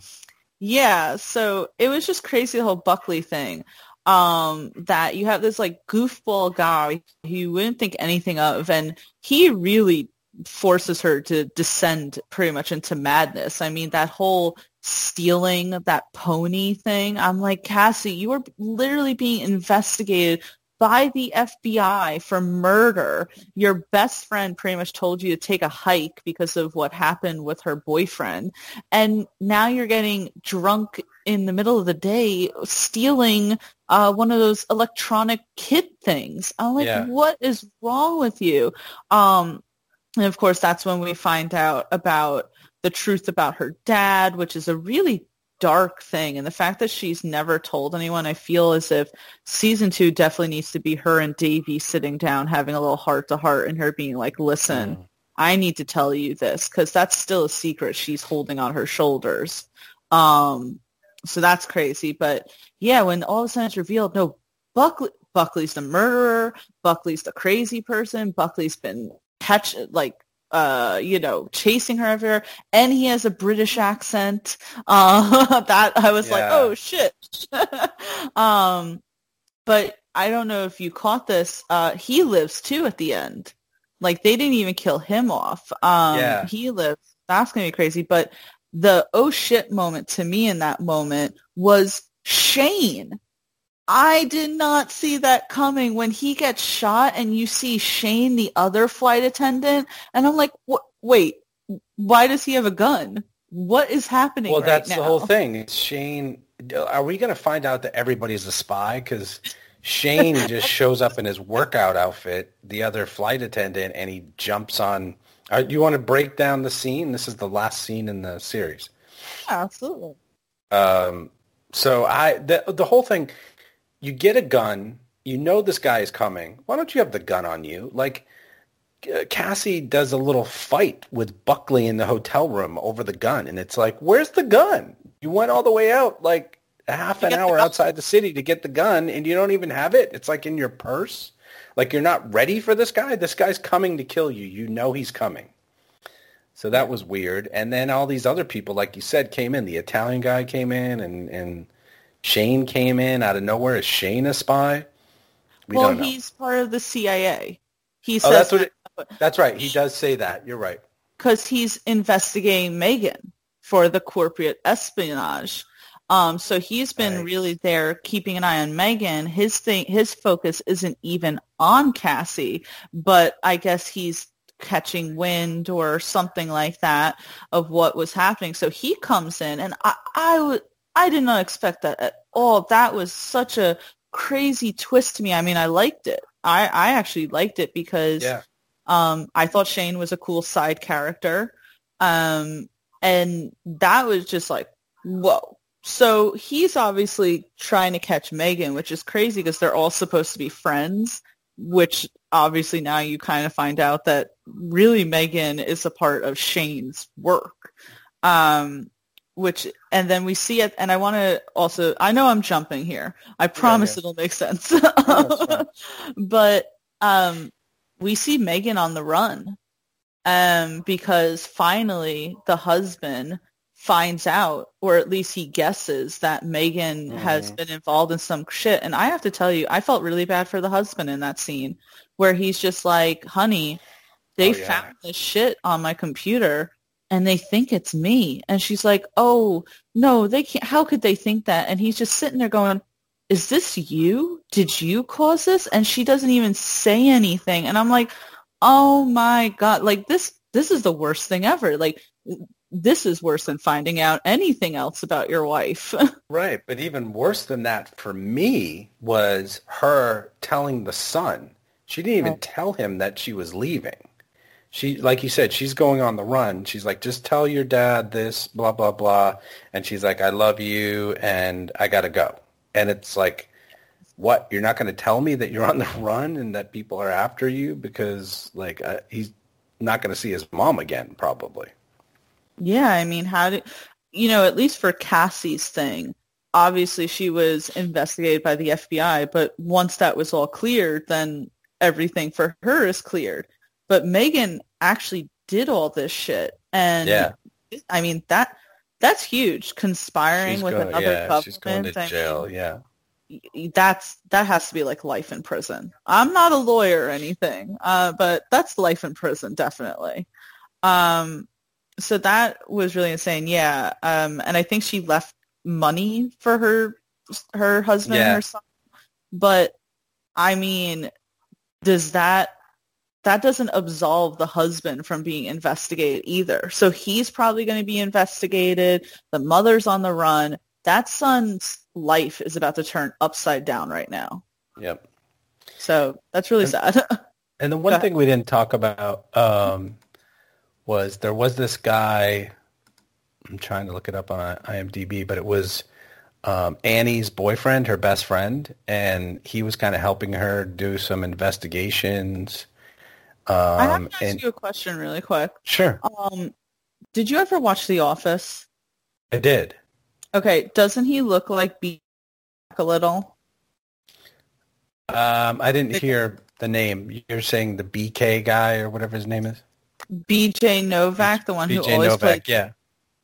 yeah, so it was just crazy the whole Buckley thing. Um, that you have this like goofball guy who you wouldn't think anything of, and he really forces her to descend pretty much into madness. I mean, that whole stealing that pony thing. I'm like, Cassie, you are literally being investigated by the FBI for murder. Your best friend pretty much told you to take a hike because of what happened with her boyfriend. And now you're getting drunk in the middle of the day stealing uh, one of those electronic kid things. I'm like, yeah. what is wrong with you? Um, and of course, that's when we find out about the truth about her dad, which is a really dark thing. And the fact that she's never told anyone, I feel as if season two definitely needs to be her and Davy sitting down, having a little heart to heart and her being like, listen, mm. I need to tell you this because that's still a secret she's holding on her shoulders. Um, so that's crazy. But yeah, when all of a sudden it's revealed, no, Buckley, Buckley's the murderer. Buckley's the crazy person. Buckley's been catch like uh, you know, chasing her everywhere, and he has a British accent. [LAUGHS] Uh, that I was yeah. like, oh shit. [LAUGHS] um, but I don't know if you caught this. Uh, he lives too at the end. Like they didn't even kill him off. Um, yeah. he lives. That's gonna be crazy. But the oh shit moment to me in that moment was Shane. I did not see that coming when he gets shot and you see Shane, the other flight attendant, and I'm like, wait, why does he have a gun? What is happening? Well, right that's now? the whole thing. It's Shane. Are we going to find out that everybody's a spy? Because Shane just [LAUGHS] shows up in his workout outfit, the other flight attendant, and he jumps on. Uh, you want to break down the scene? This is the last scene in the series. Yeah, absolutely. Um, so I the the whole thing you get a gun. You know this guy is coming. Why don't you have the gun on you? Like Cassie does a little fight with Buckley in the hotel room over the gun, and it's like, where's the gun? You went all the way out like a half an hour outside the city to get the gun, and you don't even have it. It's like in your purse. Like you're not ready for this guy. This guy's coming to kill you. You know he's coming. So that was weird. And then all these other people, like you said, came in. The Italian guy came in, and and Shane came in out of nowhere. Is Shane a spy? We well, he's part of the CIA. He oh, that's, what it, that's right. He does say that. You're right. Because he's investigating Megan for the corporate espionage. Um, so he's been right. really there keeping an eye on Megan. His thing, his focus isn't even on Cassie, but I guess he's catching wind or something like that of what was happening. So he comes in, and I, I did not expect that at all. That was such a crazy twist to me. I mean, I liked it. I, I actually liked it because yeah. um, I thought Shane was a cool side character. Um, and that was just like, whoa. So he's obviously trying to catch Megan, which is crazy because they're all supposed to be friends, which obviously now you kind of find out that really Megan is a part of Shane's work. Um, which and then we see it and i want to also i know i'm jumping here i promise yeah, yeah. it'll make sense [LAUGHS] but um we see megan on the run um because finally the husband finds out or at least he guesses that megan mm. has mm-hmm. been involved in some shit and i have to tell you i felt really bad for the husband in that scene where he's just like honey they oh, yeah. found this shit on my computer and they think it's me. And she's like, oh, no, they can't. How could they think that? And he's just sitting there going, is this you? Did you cause this? And she doesn't even say anything. And I'm like, oh my God, like this, this is the worst thing ever. Like this is worse than finding out anything else about your wife. [LAUGHS] right. But even worse than that for me was her telling the son. She didn't even tell him that she was leaving she like you said she's going on the run she's like just tell your dad this blah blah blah and she's like i love you and i gotta go and it's like what you're not going to tell me that you're on the [LAUGHS] run and that people are after you because like uh, he's not going to see his mom again probably yeah i mean how did you know at least for cassie's thing obviously she was investigated by the fbi but once that was all cleared then everything for her is cleared but Megan actually did all this shit, and yeah. I mean that that's huge. Conspiring she's with going, another yeah, government. She's going to jail. yeah. that's that has to be like life in prison. I'm not a lawyer or anything, uh, but that's life in prison definitely. Um, so that was really insane. Yeah, um, and I think she left money for her her husband Yeah. and her son. But I mean, does that that doesn't absolve the husband from being investigated either. So he's probably going to be investigated. The mother's on the run. That son's life is about to turn upside down right now. Yep. So that's really And- sad. [LAUGHS] And the one thing we didn't talk about um, was there was this guy. I'm trying to look it up on IMDb, but it was um, Annie's boyfriend, her best friend, and he was kind of helping her do some investigations. I have Um, to ask and you a question really quick. sure, Um, did you ever watch The Office? I did. Okay, doesn't he look like B a little? Um, I didn't hear the name. You're saying the BK guy or whatever his name is. BJ Novak, the one who BJ always Novak. played. Yeah,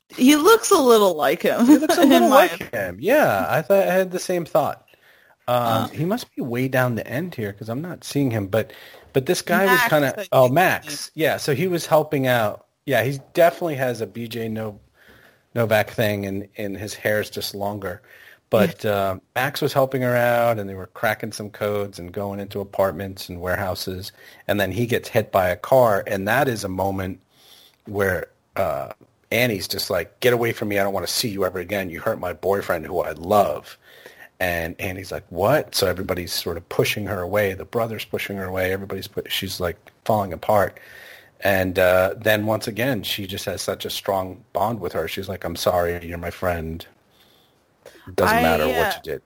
He looks a little like him. he looks a [LAUGHS] little like him. Yeah, I thought I had the same thought. Um, Uh. he must be way down the end here because I'm not seeing him. But but this guy was kind of oh Max. Yeah, so he was helping out. Yeah, he definitely has a BJ no, Novak thing, and and his hair is just longer. But uh, Max was helping her out, and they were cracking some codes and going into apartments and warehouses. And then he gets hit by a car, and that is a moment where uh, Annie's just like, "Get away from me! I don't want to see you ever again. You hurt my boyfriend, who I love." And Annie's like, "What?" So everybody's sort of pushing her away. The brother's pushing her away. Everybody's put, she's like falling apart. And uh, then once again, she just has such a strong bond with her. She's like, "I'm sorry, you're my friend. It doesn't I, matter uh, what you did."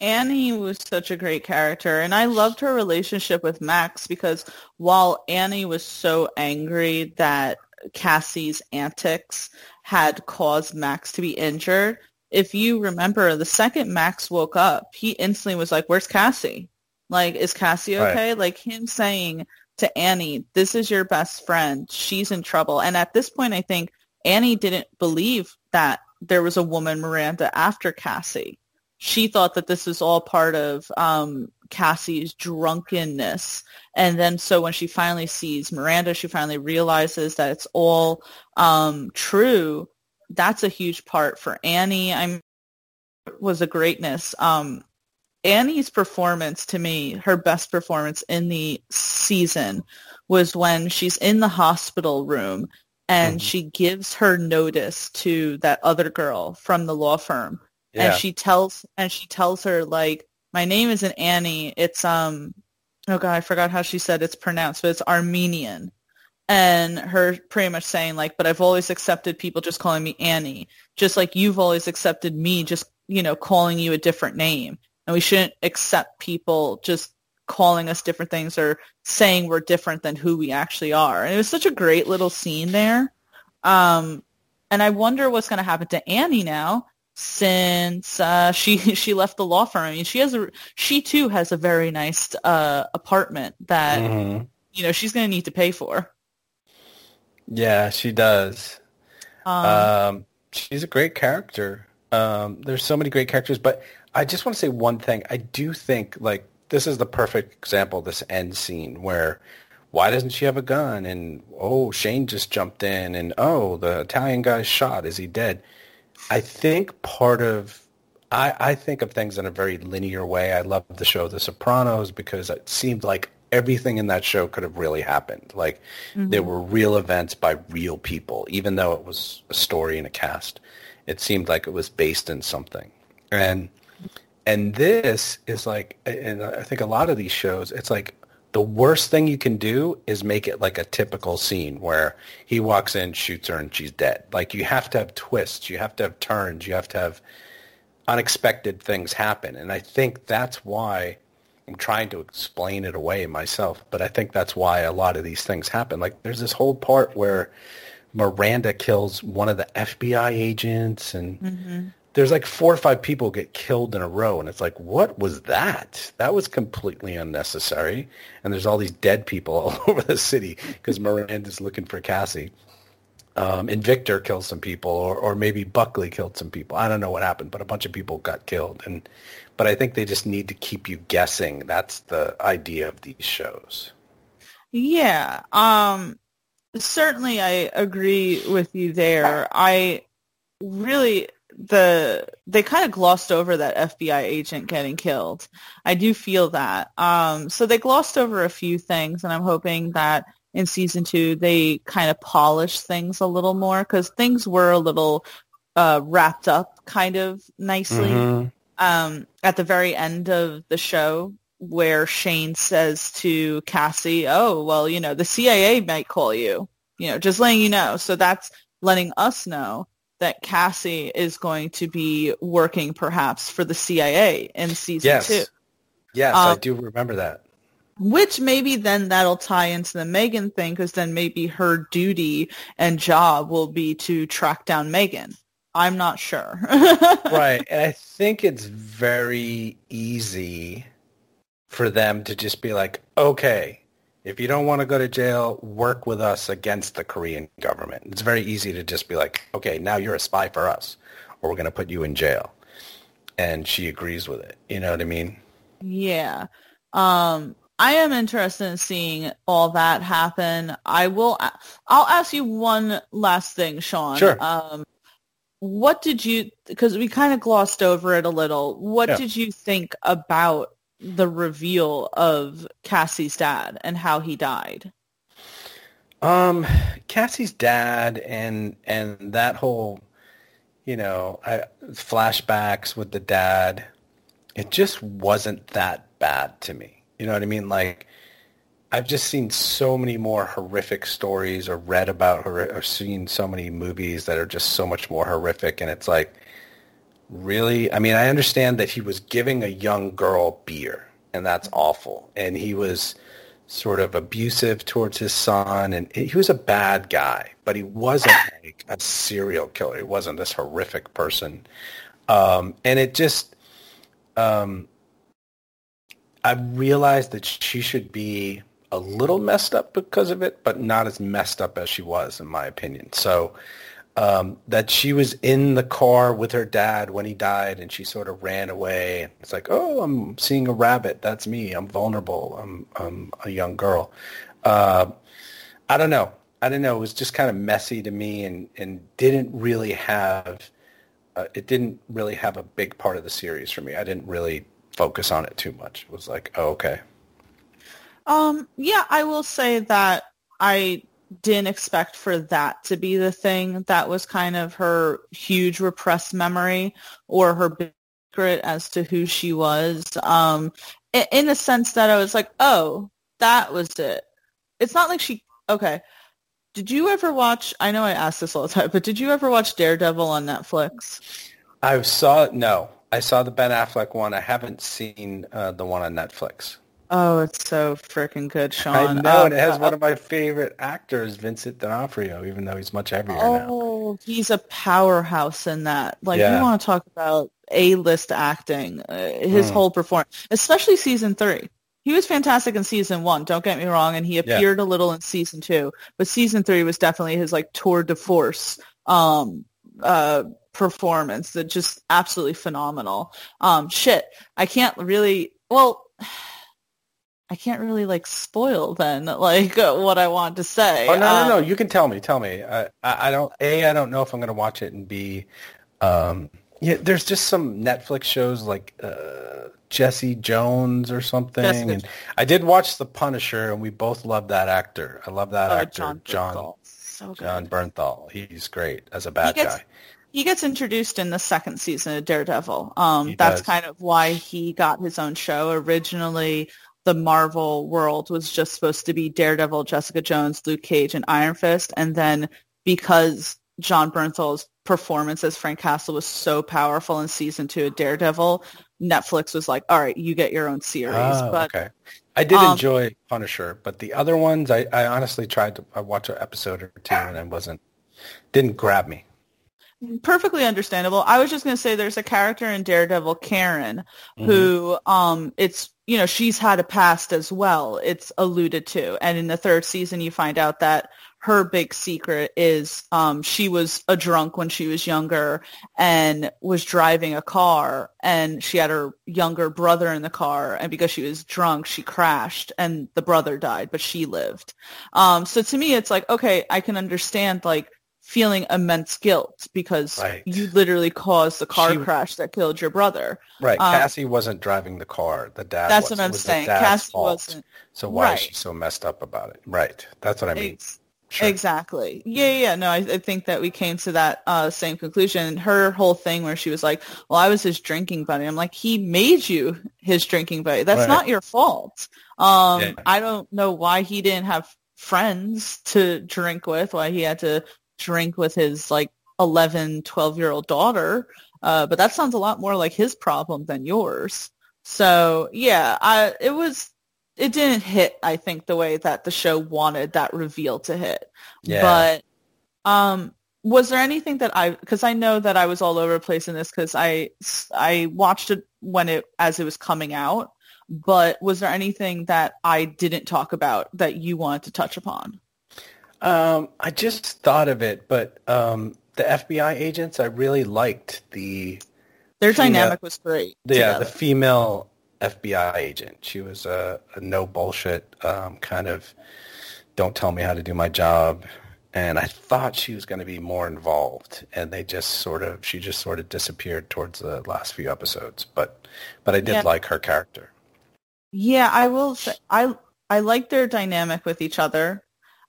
Annie was such a great character, and I loved her relationship with Max because while Annie was so angry that Cassie's antics had caused Max to be injured, if you remember, the second Max woke up, he instantly was like, "Where's Cassie? Like, is Cassie Right. okay?" Like him saying to Annie, "This is your best friend. She's in trouble." And at this point, I think Annie didn't believe that there was a woman Miranda after Cassie she thought that this was all part of um, Cassie's drunkenness. And then so when she finally sees Miranda, she finally realizes that it's all um, true. That's a huge part for Annie. I'm was a greatness. Um, Annie's performance to me, her best performance in the season was when she's in the hospital room and Mhm. she gives her notice to that other girl from the law firm. Yeah, and she tells and she tells her like my name isn't Annie. It's um oh god I forgot how she said it's pronounced but it's Armenian. And her pretty much saying like but I've always accepted people just calling me Annie. Just like you've always accepted me just you know calling you a different name. And we shouldn't accept people just calling us different things or saying we're different than who we actually are and it was such a great little scene there um and I wonder what's going to happen to Annie now since uh, she [LAUGHS] she left the law firm. I mean, she has a she too has a very nice uh, apartment that Mhm. you know she's going to need to pay for. yeah, she does. Um, Um, she's a great character. Um, there's so many great characters, but I just want to say one thing. I do think like this is the perfect example. This end scene where why doesn't she have a gun? And oh, Shane just jumped in, and oh, the Italian guy's shot. Is he dead? I think part of I, I think of things in a very linear way. I love the show The Sopranos because it seemed like everything in that show could have really happened. Like there mm-hmm. were real events by real people, even though it was a story and a cast. It seemed like it was based in something. And and this is like, and I think a lot of these shows, it's like the worst thing you can do is make it like a typical scene where he walks in, shoots her, and she's dead. Like you have to have twists, you have to have turns, you have to have unexpected things happen. And I think that's why I'm trying to explain it away myself, but I think that's why a lot of these things happen. Like there's this whole part where Miranda kills one of the FBI agents and mm-hmm. There's like four or five people get killed in a row and it's like what was that that was completely unnecessary and there's all these dead people [LAUGHS] all over the city because miranda's looking for cassie um, Victor killed some people, or or maybe Buckley killed some people. I don't know what happened, but a bunch of people got killed, and but I think they just need to keep you guessing. That's the idea of these shows. Yeah. Um certainly I agree with you there. I really the they kind of glossed over that FBI agent getting killed. I do feel that. Um so they glossed over a few things and I'm hoping that in season 2 they kind of polish things a little more cuz things were a little uh wrapped up kind of nicely. Mhm. um, at the very end of the show where Shane says to Cassie, oh, well, you know, the CIA might call you, you know, just letting you know. So that's letting us know that Cassie is going to be working perhaps for the CIA in season Yes. two, Yes, I Um, do remember that. which maybe then that'll tie into the Megan thing because then maybe her duty and job will be to track down Megan. I'm not sure. [LAUGHS] right. And I think it's very easy for them to just be like, okay, if you don't want to go to jail, work with us against the Korean government. It's very easy to just be like, okay, now you're a spy for us, or we're going to put you in jail. And she agrees with it. You know what I mean? Yeah. Um, I am interested in seeing all that happen. I will, I'll ask you one last thing, Shawn. Sure. Um, what did you, because we kind of glossed over it a little, what Yeah. did you think about the reveal of Cassie's dad and how he died? Um, Cassie's dad and and that whole, you know, I, flashbacks with the dad, it just wasn't that bad to me. You know what I mean? Like, I've just seen so many more horrific stories, or read about, or, or seen so many movies that are just so much more horrific, and it's like, really? I mean, I understand that he was giving a young girl beer, and that's awful, and he was sort of abusive towards his son and he was a bad guy but he wasn't [COUGHS] like a serial killer. He wasn't this horrific person. Um, and it just um, i realized that she should be a little messed up because of it but not as messed up as she was in my opinion. So um, that she was in the car with her dad when he died and she sort of ran away. It's like, oh, I'm seeing a rabbit. That's me. I'm vulnerable. I'm, I'm a young girl. Uh, I don't know. I don't know. It was just kind of messy to me and, and didn't really have, uh, it didn't really have a big part of the series for me. I didn't really focus on it too much. It was like, oh, okay. Um, yeah, I will say that I didn't expect for that to be the thing that was kind of her huge repressed memory or her secret as to who she was. Um, in the sense that I was like, oh, that was it. It's not like she, okay. Did you ever watch, I know I ask this all the time, but did you ever watch Daredevil on Netflix? I saw. No, I saw the Ben Affleck one. I haven't seen uh, the one on Netflix. Oh, it's so freaking good, Shawn. I know, and it has Uh, one of my favorite actors, Vincent D'Onofrio, even though he's much heavier now. Oh, he's a powerhouse in that. Like, Yeah. you want to talk about A-list acting, uh, his Hmm. whole performance, especially season three. He was fantastic in season one, don't get me wrong, and he Yeah. appeared a little in season two, but season three was definitely his like tour de force um, uh, performance that just absolutely phenomenal. Um, shit, I can't really, well, I can't really like spoil then like uh, what I want to say. Oh no, no, no! Um, You can tell me. Tell me. I, I, I don't. A, I don't know if I'm going to watch it, and B, um, yeah, there's just some Netflix shows like uh, Jesse Jones or something. Jessica and I did watch The Punisher, and we both love that actor. I love that uh, actor, Jon Jon Bernthal. So good. Jon Bernthal. He's great as a bad gets- guy. he gets introduced in the second season of Daredevil. Um, that's does. kind of why he got his own show. Originally, the Marvel world was just supposed to be Daredevil, Jessica Jones, Luke Cage, and Iron Fist. And then because Jon Bernthal's performance as Frank Castle was so powerful in season two of Daredevil, Netflix was like, all right, you get your own series. Oh, but okay. I did um, enjoy Punisher, but the other ones, I, I honestly tried to I watch an episode or two, and it wasn't didn't grab me. perfectly understandable. I was just going to say there's a character in Daredevil, Karen, Mm-hmm. who um it's you know she's had a past as well. It's alluded to, and in the third season you find out that her big secret is um, she was a drunk when she was younger and was driving a car and she had her younger brother in the car and because she was drunk she crashed and the brother died but she lived um, so to me it's like okay i can understand like feeling immense guilt because Right. you literally caused the car She- crash that killed your brother Right. Um, Cassie wasn't driving the car. The dad that's was. what i'm saying cassie fault. wasn't So why Right. is she so messed up about it? Right. That's what I mean. ex- Sure. Exactly. Yeah, yeah. yeah. No, I, I think that we came to that uh, same conclusion. Her whole thing where she was like, "Well, I was his drinking buddy." I'm like, "He made you his drinking buddy. That's Right. not your fault." Um, Yeah. I don't know why he didn't have friends to drink with. Why he had to drink with his like 11, 12 year old daughter. Uh, but that sounds a lot more like his problem than yours. So yeah, I it was it didn't hit. I think the way that the show wanted that reveal to hit. Yeah. But um, was there anything that I because I know that I was all over the place in this because I I watched it when it as it was coming out. But was there anything that I didn't talk about that you wanted to touch upon? Um, I just thought of it, but um, the FBI agents, I really liked the Their Female- dynamic was great. yeah the female FBI agent. She was a, a no bullshit um, kind of don't tell me how to do my job, and I thought she was going to be more involved, and they just sort of she just sort of disappeared towards the last few episodes. But but I did Yeah. like her character. Yeah, I will say I I liked their dynamic with each other.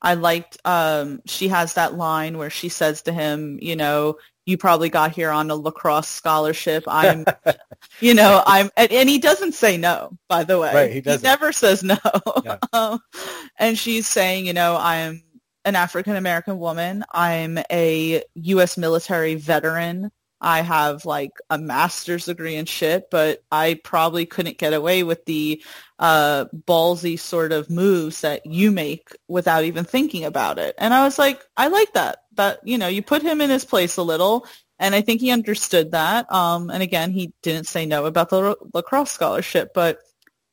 I liked um she has that line where she says to him, you know, you probably got here on a lacrosse scholarship. I'm [LAUGHS] you know, I'm and, he doesn't say no, by the way. Right, he doesn't. never says no. Yeah. Um, [LAUGHS] and she's saying, you know, I'm an African American woman. I'm a US military veteran. I have like a master's degree in shit, but I probably couldn't get away with the uh, ballsy sort of moves that you make without even thinking about it. And I was like, I like that. That, you know, you put him in his place a little. And I think he understood that. Um, and again, he didn't say no about the la- lacrosse scholarship, but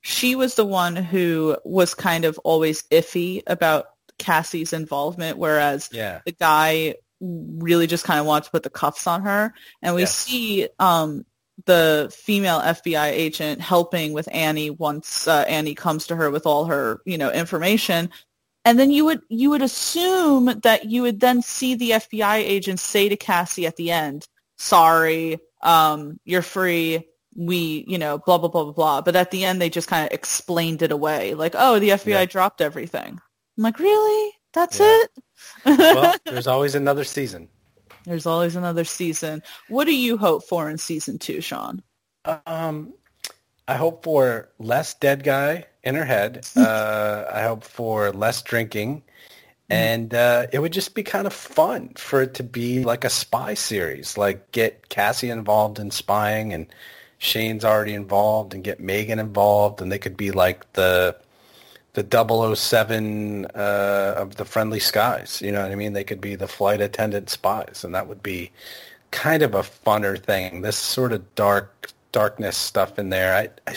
she was the one who was kind of always iffy about Cassie's involvement, whereas Yeah. the guy really just kind of wanted to put the cuffs on her. And we Yes. see um, the female FBI agent helping with Annie once uh, Annie comes to her with all her, you know, information. And then you would you would assume that you would then see the FBI agent say to Cassie at the end, "Sorry, um, you're free. We, you know, blah blah blah blah blah." But at the end, they just kind of explained it away, like, "Oh, the FBI Yeah. dropped everything." I'm like, "Really? That's Yeah. it?" Well, [LAUGHS] there's always another season. There's always another season. What do you hope for in season two, Shawn? Um, I hope for less dead guy in her head. [LAUGHS] Uh, I hope for less drinking. And uh, it would just be kind of fun for it to be like a spy series, like get Cassie involved in spying and Shane's already involved and get Megan involved and they could be like the the 007 uh, of the friendly skies. You know what I mean? They could be the flight attendant spies and that would be kind of a funner thing. This sort of dark darkness stuff in there. I, I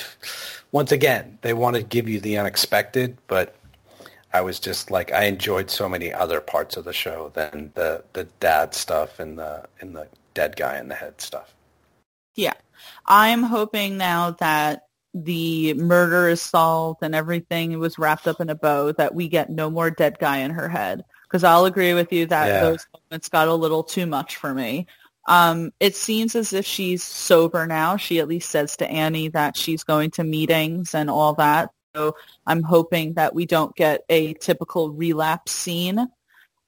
once again, they want to give you the unexpected, but I was just like I enjoyed so many other parts of the show than the the dad stuff and the and the dead guy in the head stuff. Yeah. I'm hoping now that the murder is solved and everything was wrapped up in a bow that we get no more dead guy in her head. Because I'll agree with you that Yeah. those moments got a little too much for me. Um, it seems as if she's sober now. She at least says to Annie that she's going to meetings and all that. So I'm hoping that we don't get a typical relapse scene.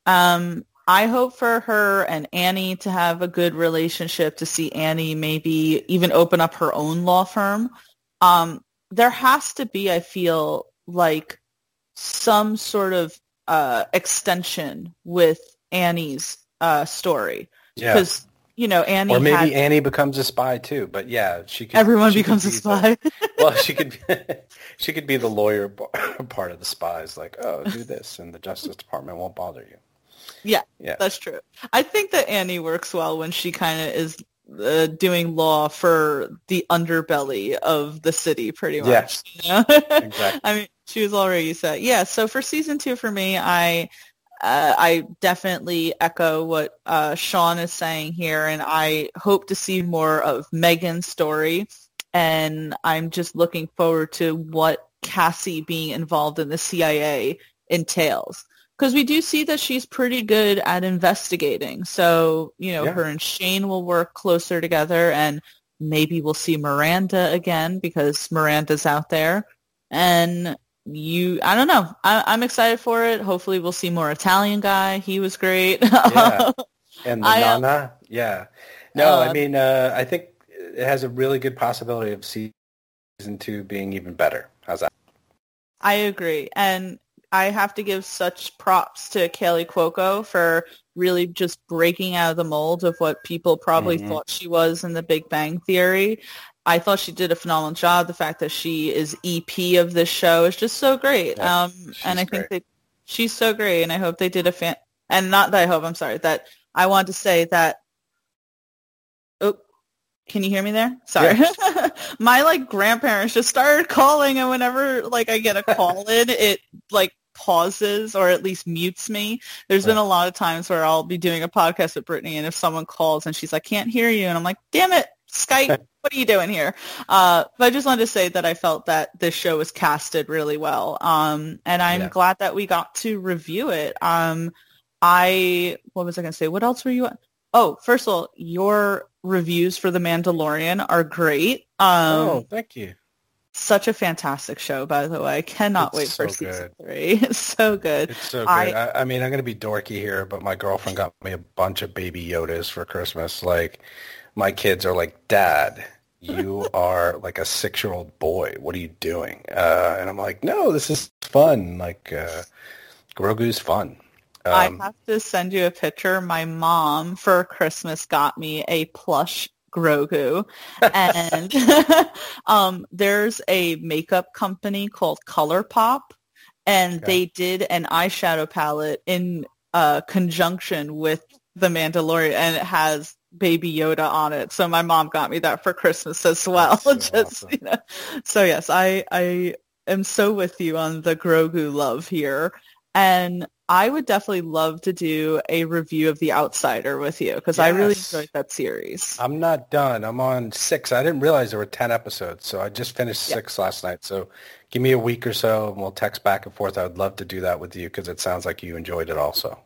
Um, I hope for her and Annie to have a good relationship, to see Annie maybe even open up her own law firm. Um, there has to be, I feel like, some sort of uh, extension with Annie's uh, story Yeah. because you know Annie Or maybe had Annie becomes a spy too. But yeah, she could. everyone she could becomes a be the- spy. [LAUGHS] well, she could. Be, [LAUGHS] she could be the lawyer [LAUGHS] part of the spies. Like, oh, do this, and the Justice Department won't bother you. yeah, Yeah. That's true. I think that Annie works well when she kind of is uh, doing law for the underbelly of the city, pretty much. Yeah. [LAUGHS] you know? Exactly. I mean, she was already set. Yeah. So for season two, for me, I uh, I definitely echo what uh, Shawn is saying here, and I hope to see more of Megan's story. And I'm just looking forward to what Cassie being involved in the CIA entails. Because we do see that she's pretty good at investigating. So, you know, Yeah. her and Shane will work closer together and maybe we'll see Miranda again because Miranda's out there. And you, I don't know. I, I'm excited for it. Hopefully we'll see more Italian guy. He was great. Yeah. [LAUGHS] And the I, uh, Nana, yeah. No, I uh, mean, uh, I think it has a really good possibility of season two being even better. How's that? I agree. And I have to give such props to Kaley Cuoco for really just breaking out of the mold of what people probably Mhm. thought she was in the Big Bang Theory. I thought she did a phenomenal job. The fact that she is EP of this show is just so great. Yeah, um, and I she's think that she's so great. And I hope they did a fan, and not that I hope, I'm sorry, that I want to say that, oh, can you hear me there? Sorry. [LAUGHS] My like grandparents just started calling and whenever like I get a call in, it like pauses or at least mutes me. There's been a lot of times where I'll be doing a podcast with Brittany and if someone calls and she's like, can't hear you. And I'm like, damn it, Skype, [LAUGHS] what are you doing here? Uh, but I just wanted to say that I felt that this show was casted really well. Um, and I'm Yeah. glad that we got to review it. Um, I, what was I going to say? What else were you? Oh, first of all, your reviews for The Mandalorian are great. Um, oh, thank you. Such a fantastic show, by the way. I cannot It's wait for so season three. [LAUGHS] It's so good. It's so good. I- I, I mean, I'm going to be dorky here, but my girlfriend got me a bunch of baby Yodas for Christmas. Like, my kids are like, Dad, you [LAUGHS] are like a six-year-old boy. What are you doing? Uh, and I'm like, no, this is fun. Like, uh, Grogu's fun. Um, I have to send you a picture. My mom for Christmas got me a plush Grogu, and [LAUGHS] um, there's a makeup company called ColourPop, and Okay. they did an eyeshadow palette in uh, conjunction with The Mandalorian, and it has Baby Yoda on it. So my mom got me that for Christmas as well. [LAUGHS] So Just awesome. you know, so yes, I I am so with you on the Grogu love here. And I would definitely love to do a review of The Outsider with you because I really enjoyed that series. I'm not done. I'm on six. I didn't realize there were 10 episodes, so I just finished Yeah. six last night. So give me a week or so, and we'll text back and forth. I would love to do that with you because it sounds like you enjoyed it also.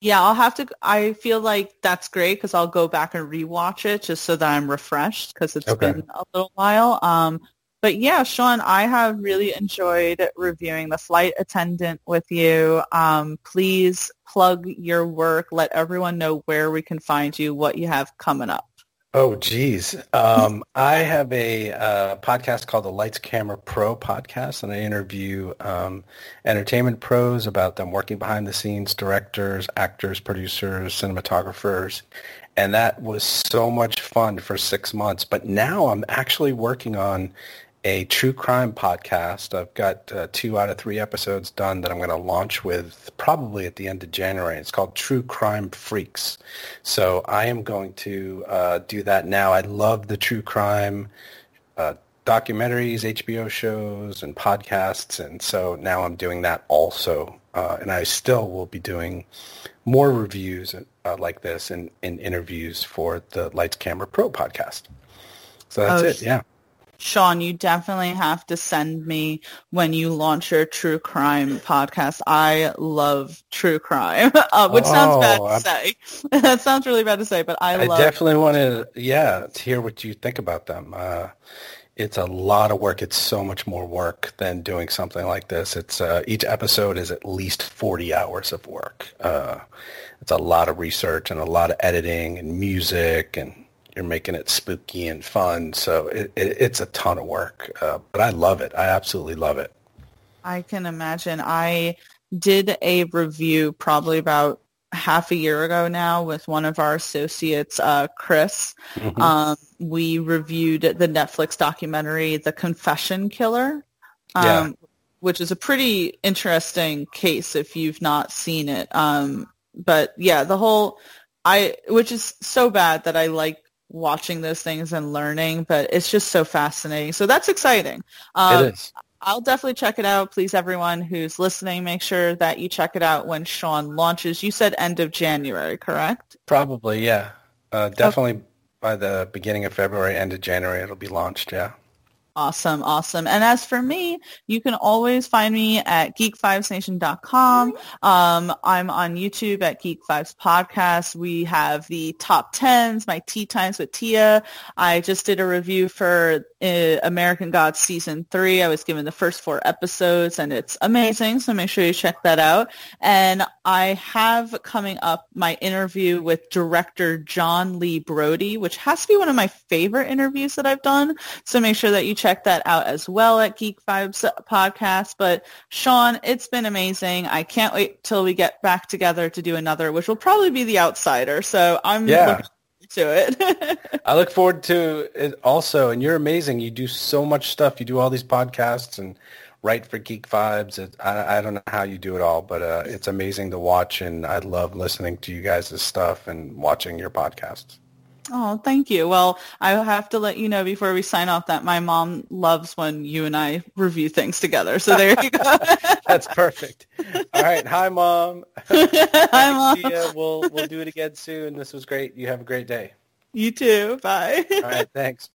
Yeah, I'll have to. I feel like that's great because I'll go back and rewatch it just so that I'm refreshed because it's Okay. been a little while. Um, but yeah, Shawn, I have really enjoyed reviewing the flight attendant with you. Um, please plug your work. Let everyone know where we can find you, what you have coming up. Oh, geez. Um, I have a uh, podcast called the Lights Camera Pro podcast, and I interview um, entertainment pros about them working behind the scenes, directors, actors, producers, cinematographers. And that was so much fun for six months. But now I'm actually working on a true crime podcast. I've got uh, two out of three episodes done that I'm going to launch with probably at the end of January. It's called True Crime Freaks. So I am going to uh, do that now. I love the true crime uh, documentaries, HBO shows, and podcasts, and so now I'm doing that also. Uh, and I still will be doing more reviews uh, like this and, and interviews for the Lights Camera Pro podcast. So that's Oh, it. Yeah. Shawn, you definitely have to send me when you launch your true crime podcast. I love true crime, [LAUGHS] uh, which sounds bad Oh, to I'm- say. [LAUGHS] that sounds really bad to say, but I, love it. I definitely want to, yeah, to hear what you think about them. Uh, it's a lot of work. It's so much more work than doing something like this. It's uh, each episode is at least forty hours of work. Uh, it's a lot of research and a lot of editing and music, and you're making it spooky and fun. So it, it, it's a ton of work, uh, but I love it. I absolutely love it. I can imagine. I did a review probably about half a year ago now with one of our associates, uh, Chris. Mhm. Um, we reviewed the Netflix documentary, The Confession Killer, um, Yeah. which is a pretty interesting case if you've not seen it. Um, but yeah, the whole, I, which is so bad that I like watching those things and learning, but it's just so fascinating. So that's exciting. Um, it is. I'll definitely check it out. Please, everyone who's listening, make sure that you check it out when Shawn launches. You said end of January, correct? Probably, yeah. Uh, definitely okay. by the beginning of February, end of January, it'll be launched, yeah. Awesome, awesome. And as for me, you can always find me at geekvibesnation.com. Um, I'm on YouTube at Geek Vibes Podcast. We have the top tens, my tea times with Tia. I just did a review for uh, American Gods season three. I was given the first four episodes and it's amazing. So make sure you check that out. And I have coming up my interview with director John Lee Brody, which has to be one of my favorite interviews that I've done. So make sure that you check check that out as well at Geek Vibes Podcast. But Shawn, it's been amazing. I can't wait till we get back together to do another, which will probably be The Outsider. So I'm yeah. to it. [LAUGHS] I look forward to it also. And you're amazing. You do so much stuff. You do all these podcasts and write for Geek Vibes. It, I, I, don't know how you do it all, but uh, it's amazing to watch. And I love listening to you guys' stuff and watching your podcasts. Oh, thank you. Well, I have to let you know before we sign off that my mom loves when you and I review things together. So there you go. [LAUGHS] That's perfect. All right. Hi, mom. [LAUGHS] Hi, mom. We'll we'll do it again soon. This was great. You have a great day. You too. Bye. All right. [LAUGHS] Thanks.